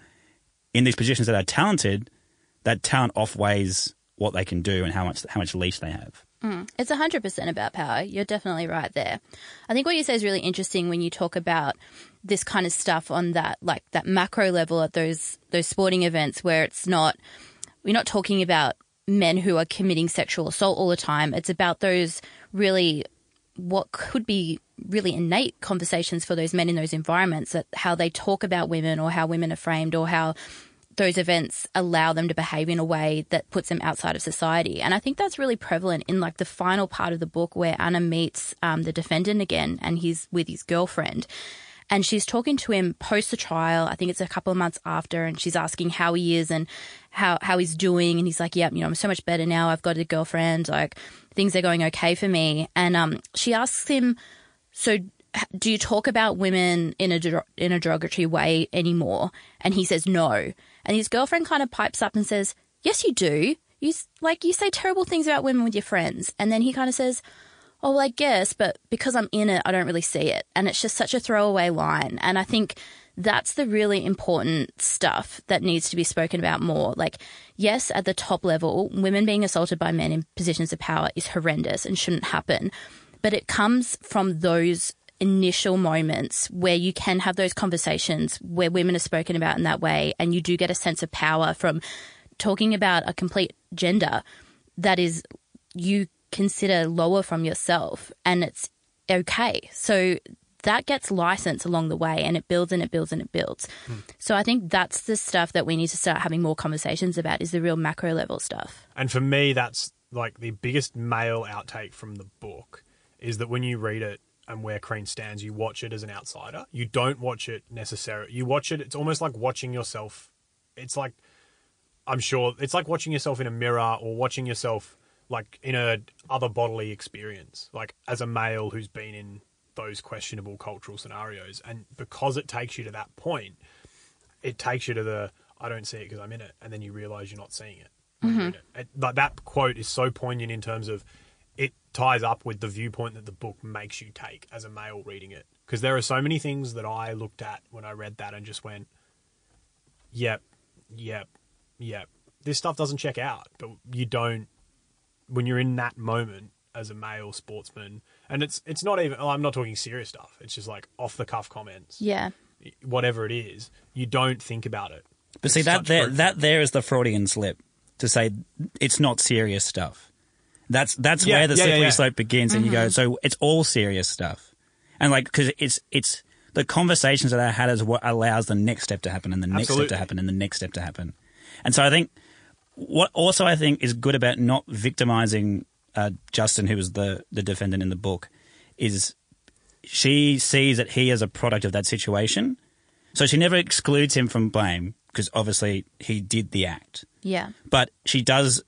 in these positions that are talented, that talent offweighs what they can do and how much how much leash they have. Mm, it's 100% about power. You're definitely right there. I think what you say is really interesting when you talk about this kind of stuff on that like that macro level at those those sporting events where it's not we're not talking about men who are committing sexual assault all the time. It's about those really what could be really innate conversations for those men in those environments that how they talk about women or how women are framed or how those events allow them to behave in a way that puts them outside of society. And I think that's really prevalent in like the final part of the book where Anna meets um, the defendant again and he's with his girlfriend. And she's talking to him post the trial. I think it's a couple of months after, and she's asking how he is and how, how he's doing. And he's like, Yep, you know, I'm so much better now. I've got a girlfriend. Like, things are going okay for me. And um, she asks him, So do you talk about women in a in a derogatory way anymore? And he says no. And his girlfriend kind of pipes up and says, "Yes, you do. You like you say terrible things about women with your friends." And then he kind of says, "Oh, well, I guess, but because I'm in it, I don't really see it." And it's just such a throwaway line. And I think that's the really important stuff that needs to be spoken about more. Like, yes, at the top level, women being assaulted by men in positions of power is horrendous and shouldn't happen. But it comes from those initial moments where you can have those conversations where women are spoken about in that way and you do get a sense of power from talking about a complete gender that is you consider lower from yourself and it's okay. So that gets licensed along the way and it builds and it builds and it builds. So I think that's the stuff that we need to start having more conversations about is the real macro level stuff. And for me, that's like the biggest male outtake from the book is that when you read it and where Krien stands, you watch it as an outsider. You don't watch it necessarily. You watch it. It's almost like watching yourself. It's like I'm sure it's like watching yourself in a mirror or watching yourself like in a other bodily experience, like as a male who's been in those questionable cultural scenarios. And because it takes you to that point, it takes you to the I don't see it because I'm in it, and then you realize you're not seeing it. you're mm-hmm. it. It- But that quote is so poignant in terms of it ties up with the viewpoint that the book makes you take as a male reading it. Because there are so many things that I looked at when I read that and just went, yep, yep, yep. This stuff doesn't check out, but you don't when you're in that moment as a male sportsman, and it's it's not even. I'm not talking serious stuff. It's just like off the cuff comments, Yeah. whatever it is. You don't think about it. But see that there, brute that there is the Freudian slip to say it's not serious stuff. That's that's Yeah, where the yeah, yeah, slippery yeah. slope begins, and you go, mm-hmm. so it's all serious stuff, and like because it's it's the conversations that I had is what allows the next step to happen, and the next step to happen, and the next step to happen, and so I think what also I think is good about not victimizing uh, Justin, who was the the defendant in the book, is she sees that he is a product of that situation. So she never excludes him from blame because obviously he did the act. Yeah. But she does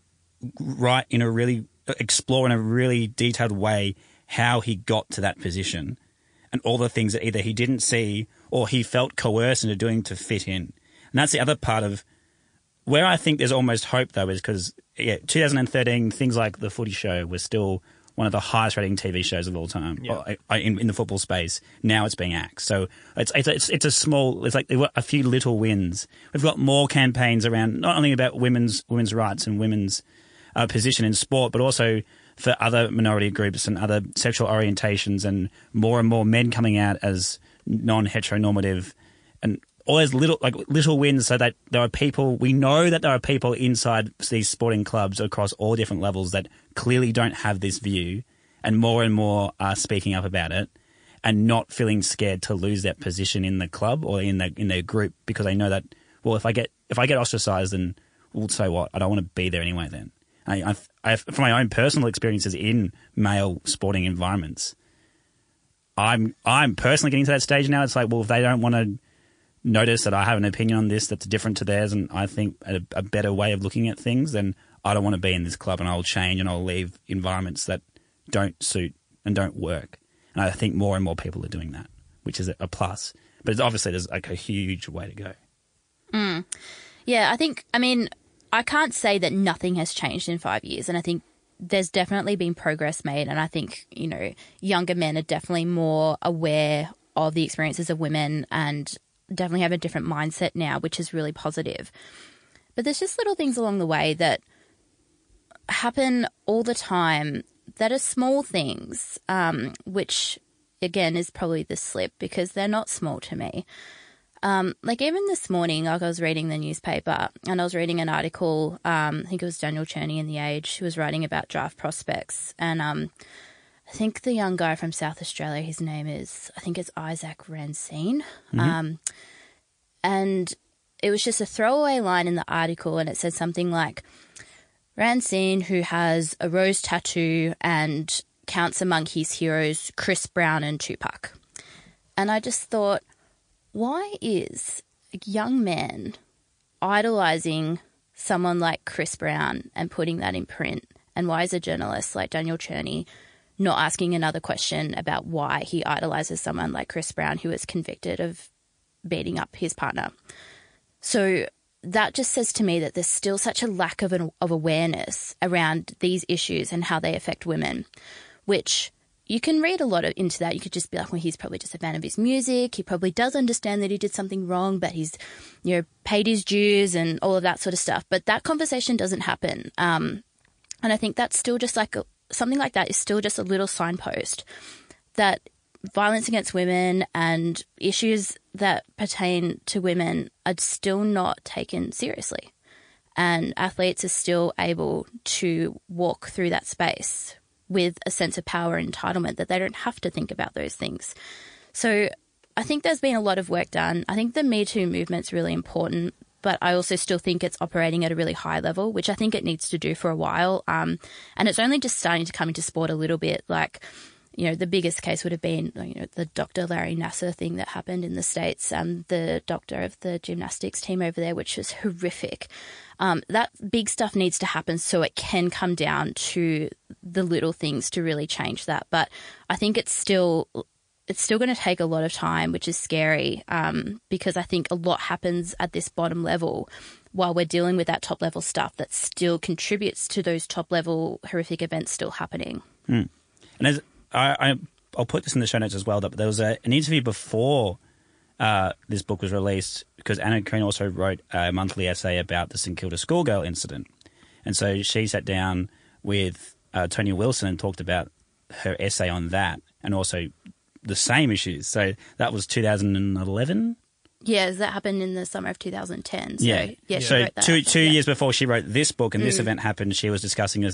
write in a really, explore in a really detailed way how he got to that position and all the things that either he didn't see or he felt coerced into doing to fit in. And that's the other part of where I think there's almost hope though is because yeah, 2013 things like the Footy Show was still one of the highest rating TV shows of all time Yeah. or, uh, in, in the football space. Now it's being axed, so it's it's it's, it's a small. It's like a few little wins. We've got more campaigns around not only about women's women's rights and women's uh, position in sport, but also for other minority groups and other sexual orientations, and more and more men coming out as non-heteronormative, and all those little like little wins, so that there are people we know that there are people inside these sporting clubs across all different levels that clearly don't have this view, and more and more are speaking up about it. And not feeling scared to lose that position in the club or in the in their group because they know that well if I get if I get ostracized then well so what I don't want to be there anyway then I, I, from my own personal experiences in male sporting environments, I'm I'm personally getting to that stage now. It's like, well, if they don't want to notice that I have an opinion on this that's different to theirs, and I think a, a better way of looking at things, then I don't want to be in this club, and I'll change and I'll leave environments that don't suit and don't work. And I think more and more people are doing that, which is a, plus. But obviously, there's like a huge way to go. Mm. Yeah, I think, I mean, I can't say that nothing has changed in five years. And I think there's definitely been progress made. And I think, you know, younger men are definitely more aware of the experiences of women and definitely have a different mindset now, which is really positive. But there's just little things along the way that happen all the time that are small things, um, which again is probably the slip because they're not small to me like even this morning, like I was reading the newspaper and I was reading an article. Um, I think it was Daniel Cherny in the Age who was writing about draft prospects, and um, think the young guy from South Australia, his name is I think it's Izak Rankine, um, and it was just a throwaway line in the article, and it said something like Rankine, who has a rose tattoo and counts among his heroes Chris Brown and Tupac. And I just thought, why is a young man idolizing someone like Chris Brown and putting that in print? And why is a journalist like Daniel Cherny not asking another question about why he idolizes someone like Chris Brown, who was convicted of beating up his partner? So that just says to me that there's still such a lack of, an, of awareness around these issues and how they affect women, which you can read a lot of, into that. You could just be like, well, he's probably just a fan of his music. He probably does understand that he did something wrong, but he's, you know, paid his dues and all of that sort of stuff. But that conversation doesn't happen. Um, and I think that's still just like a, something like that is still just a little signpost that violence against women and issues that pertain to women are still not taken seriously. And athletes are still able to walk through that space with a sense of power and entitlement that they don't have to think about those things. So I think there's been a lot of work done. I think the Me Too movement's really important, but I also still think it's operating at a really high level, which I think it needs to do for a while. Um, and it's only just starting to come into sport a little bit. Like, you know, the biggest case would have been, you know, the Dr. Larry Nassar thing that happened in the States, um, the doctor of the gymnastics team over there, which was horrific. Um, that big stuff needs to happen so it can come down to the little things to really change that. But I think it's still it's still going to take a lot of time, which is scary um, because I think a lot happens at this bottom level while we're dealing with that top level stuff that still contributes to those top level horrific events still happening. And as I, I, I'll put this in the show notes as well. But there was a, an interview before uh, this book was released because Anna Krien also wrote a monthly essay about the St Kilda schoolgirl incident, and so she sat down with uh, Tony Wilson and talked about her essay on that, and also the same issues. So that was 2011. Yeah, that happened in the summer of 2010. So, yeah, she so wrote that. two two Yeah. Mm. years before she wrote this book and this event happened, she was discussing a,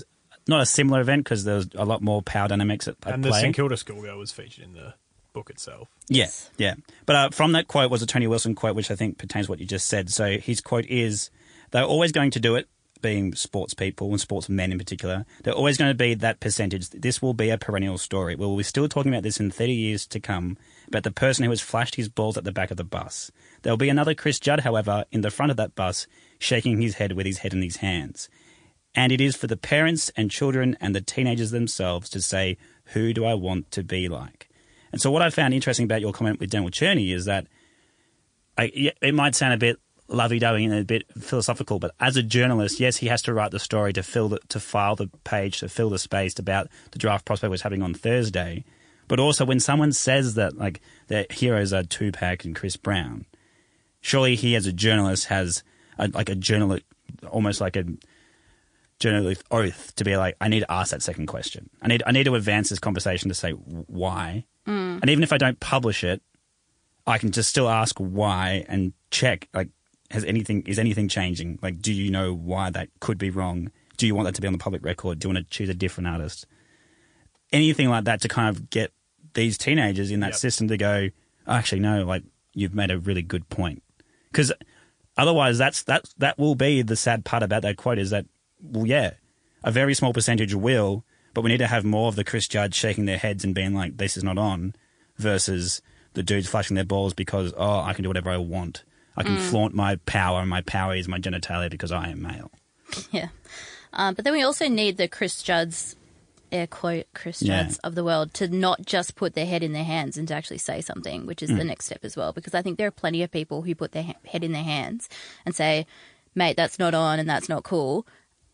not a similar event because there was a lot more power dynamics at, at And the. St Kilda schoolgirl was featured in the book itself. Yeah, yeah. But uh, from that quote was a Tony Wilson quote, which I think pertains to what you just said. So his quote is, "They're always going to do it." Being sports people and sports men in particular, they're always going to be that percentage. This will be a perennial story. We'll be still talking about this in 30 years to come about the person who has flashed his balls at the back of the bus. There'll be another Chris Judd, however, in the front of that bus, shaking his head with his head in his hands. And it is for the parents and children and the teenagers themselves to say, who do I want to be like? And so, what I found interesting about your comment with Daniel Cherny is that I, it might sound a bit lovey-dovey and a bit philosophical, but as a journalist, yes, he has to write the story to fill the, to file the page, to fill the space about the draft prospect was happening on Thursday. But also, when someone says that like their heroes are Tupac and Chris Brown, surely he, as a journalist, has a, like a journalist, almost like a journalist oath to be like, I need to ask that second question. I need I need to advance this conversation to say why, mm. and even if I don't publish it, I can just still ask why and check like has anything is anything changing? Like, do you know why that could be wrong? Do you want that to be on the public record? Do you want to choose a different artist? Anything like that to kind of get these teenagers in that Yep. system to go, oh, actually, no, like you've made a really good point. Because otherwise, that's that that will be the sad part about that quote is that, well, yeah, a very small percentage will, but we need to have more of the Chris Judds shaking their heads and being like, this is not on, versus the dudes flashing their balls because, oh, I can do whatever I want. I can flaunt my power, and my power is my genitalia because I am male. Yeah. Um, but then we also need the Chris Judds, air quote, Chris Yeah. Judds of the world to not just put their head in their hands and to actually say something, which is Mm. the next step as well. Because I think there are plenty of people who put their ha- head in their hands and say, mate, that's not on and that's not cool,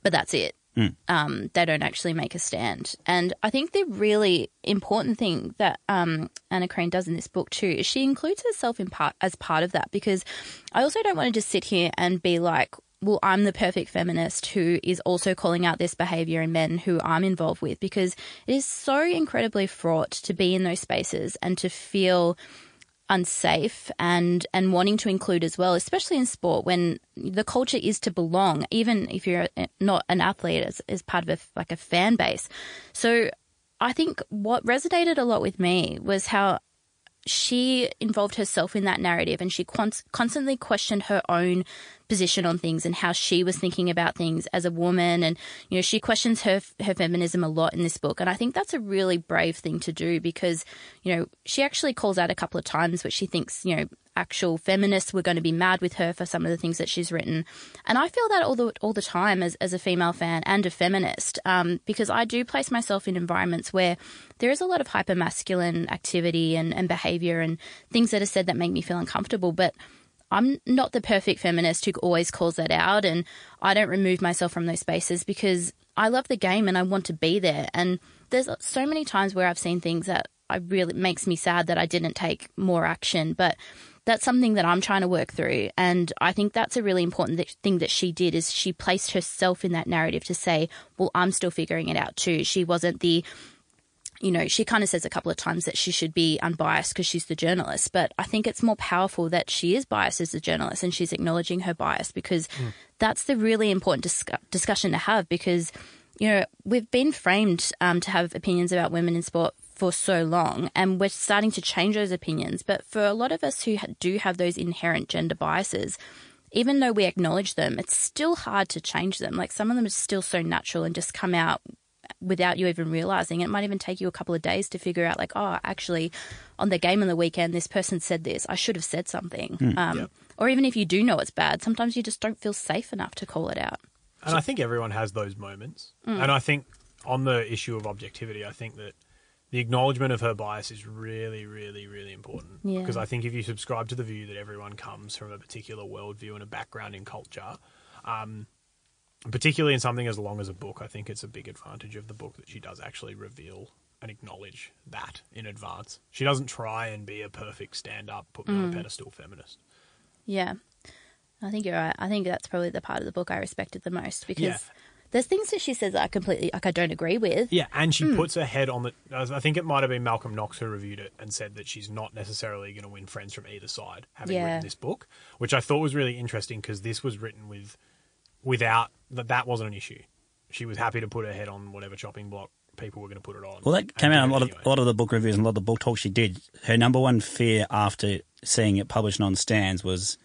but that's it. Mm. Um, they don't actually make a stand. And I think the really important thing that um, Anna Krien does in this book too is she includes herself in part as part of that because I also don't want to just sit here and be like, well, I'm the perfect feminist who is also calling out this behavior in men who I'm involved with because it is so incredibly fraught to be in those spaces and to feel unsafe and and wanting to include as well especially in sport when the culture is to belong even if you're not an athlete as, as part of a, like a fan base. So i think what resonated a lot with me was how she involved herself in that narrative and she con- constantly questioned her own position on things and how she was thinking about things as a woman. And you know she questions her her feminism a lot in this book. And I think that's a really brave thing to do because you know she actually calls out a couple of times which she thinks you know actual feminists were going to be mad with her for some of the things that she's written. And I feel that all the all the time as as a female fan and a feminist um, because I do place myself in environments where there is a lot of hyper masculine activity and, and behavior and things that are said that make me feel uncomfortable. But I'm not the perfect feminist who always calls that out, and I don't remove myself from those spaces because I love the game and I want to be there. And there's so many times where I've seen things that I really makes me sad that I didn't take more action, but that's something that I'm trying to work through. And I think that's a really important th- thing that she did is she placed herself in that narrative to say, well, I'm still figuring it out too. She wasn't the you know, she kind of says a couple of times that she should be unbiased because she's the journalist. But I think it's more powerful that she is biased as a journalist and she's acknowledging her bias because that's the really important dis- discussion to have because, you know, we've been framed um, to have opinions about women in sport for so long and we're starting to change those opinions. But for a lot of us who ha- do have those inherent gender biases, even though we acknowledge them, it's still hard to change them. Like some of them are still so natural and just come out without you even realizing. It might even take you a couple of days to figure out, like, oh, actually, on the game on the weekend, this person said this. I should have said something. um, Or even if you do know it's bad, sometimes you just don't feel safe enough to call it out. And I think everyone has those moments. And I think on the issue of objectivity, I think that the acknowledgement of her bias is really, really, really important. Yeah. Because I think if you subscribe to the view that everyone comes from a particular worldview and a background in culture, um, particularly in something as long as a book, I think it's a big advantage of the book that she does actually reveal and acknowledge that in advance. She doesn't try and be a perfect stand up, put me on a mm. pedestal feminist. Yeah. I think you're right. I think that's probably the part of the book I respected the most because Yeah. there's things that she says that I completely, like, I don't agree with. Yeah, and she hmm. puts her head on the. I think it might have been Malcolm Knox who reviewed it and said that she's not necessarily going to win friends from either side, having Yeah. written this book, which I thought was really interesting because this was written with, without that that wasn't an issue. She was happy to put her head on whatever chopping block people were going to put it on. Well, that came out in a lot of a lot of the book reviews and a lot of the book talk she did. Her number one fear after seeing it published on stands was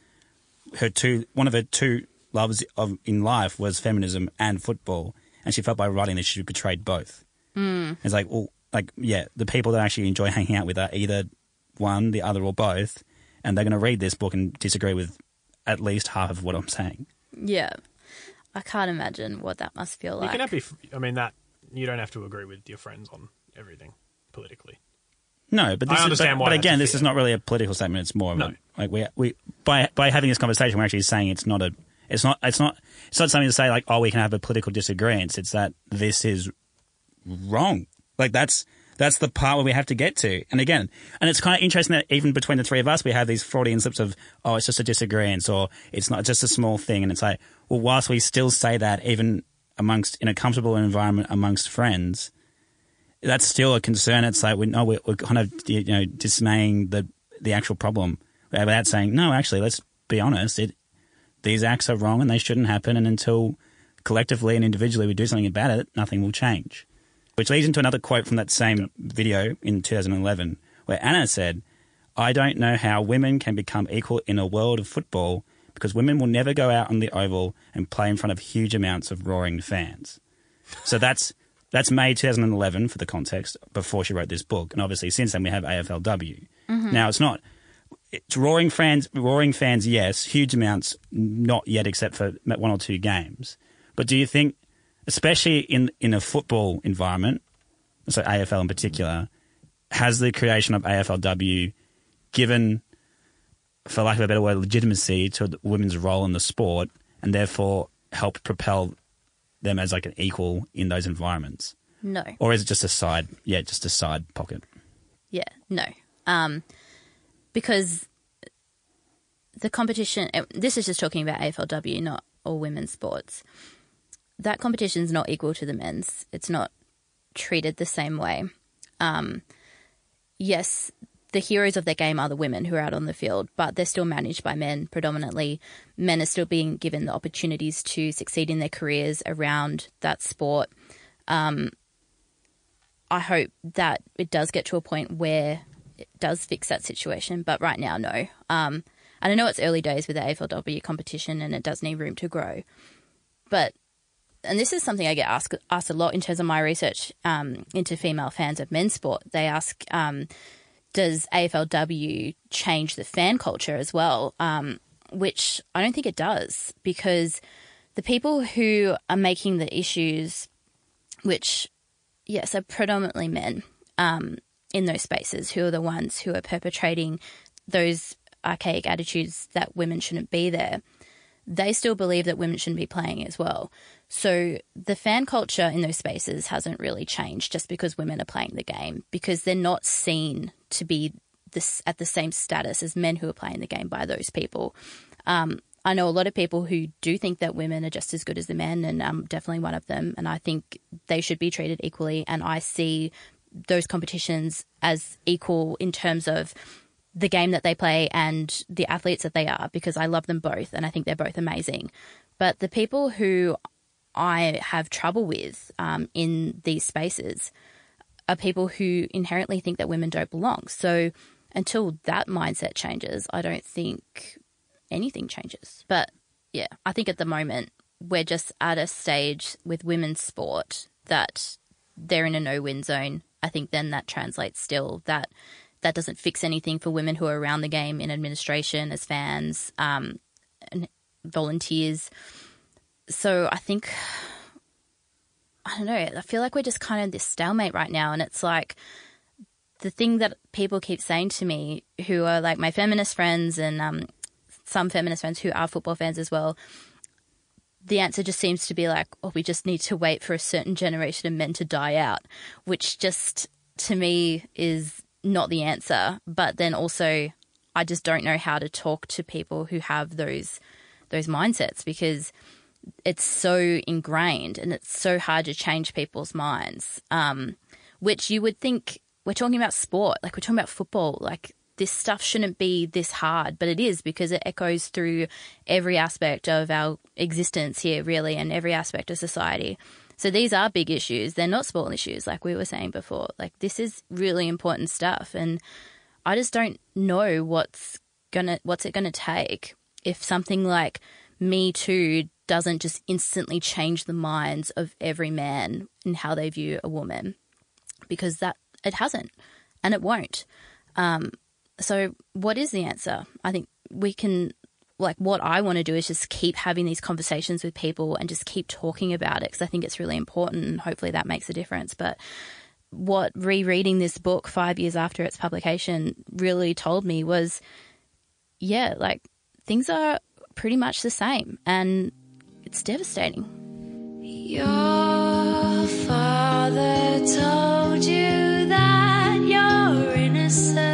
her two one of her two loves of in life was feminism and football, and she felt by writing this she betrayed both. Mm. It's like, well, like yeah, the people that actually enjoy hanging out with are either one, the other, or both, and they're going to read this book and disagree with at least half of what I'm saying. Yeah. I can't imagine what that must feel like. You like. can have be. I mean that you don't have to agree with your friends on everything politically. No, but I this is, understand but, why but again, this fear. is not really a political statement. It's more of No. a, like we we by by having this conversation, we're actually saying it's not a it's not it's not it's not something to say like oh we can have a political disagreement. It's that this is wrong. Like that's that's the part where we have to get to. And again, and it's kind of interesting that even between the three of us, we have these Freudian slips of oh it's just a disagreement or it's not just a small thing. And it's like well, whilst we still say that even amongst in a comfortable environment amongst friends that's still a concern. It's like we know we're, we're kind of you know dismaying the the actual problem without saying no. Actually, let's be honest. It these acts are wrong and they shouldn't happen. And until collectively and individually we do something about it, nothing will change. Which leads into another quote from that same video in 2011, where Anna said, "I don't know how women can become equal in a world of football." Because women will never go out on the oval and play in front of huge amounts of roaring fans. So that's that's May 2011 for the context before she wrote this book, and obviously since then we have AFLW. Mm-hmm. Now it's not it's roaring fans, roaring fans, yes, huge amounts, not yet, except for one or two games. But do you think, especially in in a football environment, so AFL in particular, has the creation of AFLW given, for lack of a better word, legitimacy to the women's role in the sport, and therefore help propel them as like an equal in those environments? no. Or is it just a side? Yeah, just a side pocket. Yeah, no. Um, because the competition, uh, this is just talking about AFLW, not all women's sports. That competition's not equal to the men's. It's not treated the same way. Um, yes, the heroes of the game are the women who are out on the field, but they're still managed by men predominantly. Men are still being given the opportunities to succeed in their careers around that sport. I hope that it does get to a point where it does fix that situation. But right now, no. Um, and I know it's early days with the AFLW competition and it does need room to grow. But, and this is something I get asked, asked a lot in terms of my research um, into female fans of men's sport. They ask, um, does AFLW change the fan culture as well? Um, which I don't think it does because the people who are making the issues, which, yes, are predominantly men um, in those spaces, who are the ones who are perpetrating those archaic attitudes that women shouldn't be there, they still believe that women shouldn't be playing as well. So the fan culture in those spaces hasn't really changed just because women are playing the game because they're not seen to be this at the same status as men who are playing the game by those people. Um, I know a lot of people who do think that women are just as good as the men, and I'm definitely one of them. And I think they should be treated equally. And I see those competitions as equal in terms of the game that they play and the athletes that they are because I love them both and I think they're both amazing. But the people who I have trouble with um, in these spaces are people who inherently think that women don't belong. So until that mindset changes, I don't think anything changes. But yeah, I think at the moment we're just at a stage with women's sport that they're in a no win zone. I think then that translates still that that doesn't fix anything for women who are around the game in administration as fans um, and volunteers. So I think I don't know. I feel like we're just kind of this stalemate right now, and it's like the thing that people keep saying to me, who are like my feminist friends and um, some feminist friends who are football fans as well. The answer just seems to be like, oh, we just need to wait for a certain generation of men to die out, which just to me is not the answer. But then also, I just don't know how to talk to people who have those those mindsets because it's so ingrained and it's so hard to change people's minds. Um, which you would think we're talking about sport, like we're talking about football, like this stuff shouldn't be this hard, but it is because it echoes through every aspect of our existence here, really, and every aspect of society. So these are big issues. They're not small issues, like we were saying before. Like this is really important stuff, and I just don't know what's gonna what's it gonna take if something like Me Too doesn't just instantly change the minds of every man and how they view a woman, because that it hasn't, and it won't. Um, so, what is the answer? I think we can, like, what I want to do is just keep having these conversations with people and just keep talking about it because I think it's really important and hopefully that makes a difference. But what rereading this book five years after its publication really told me was yeah, like, things are pretty much the same, and it's devastating. Your father told you that you're innocent.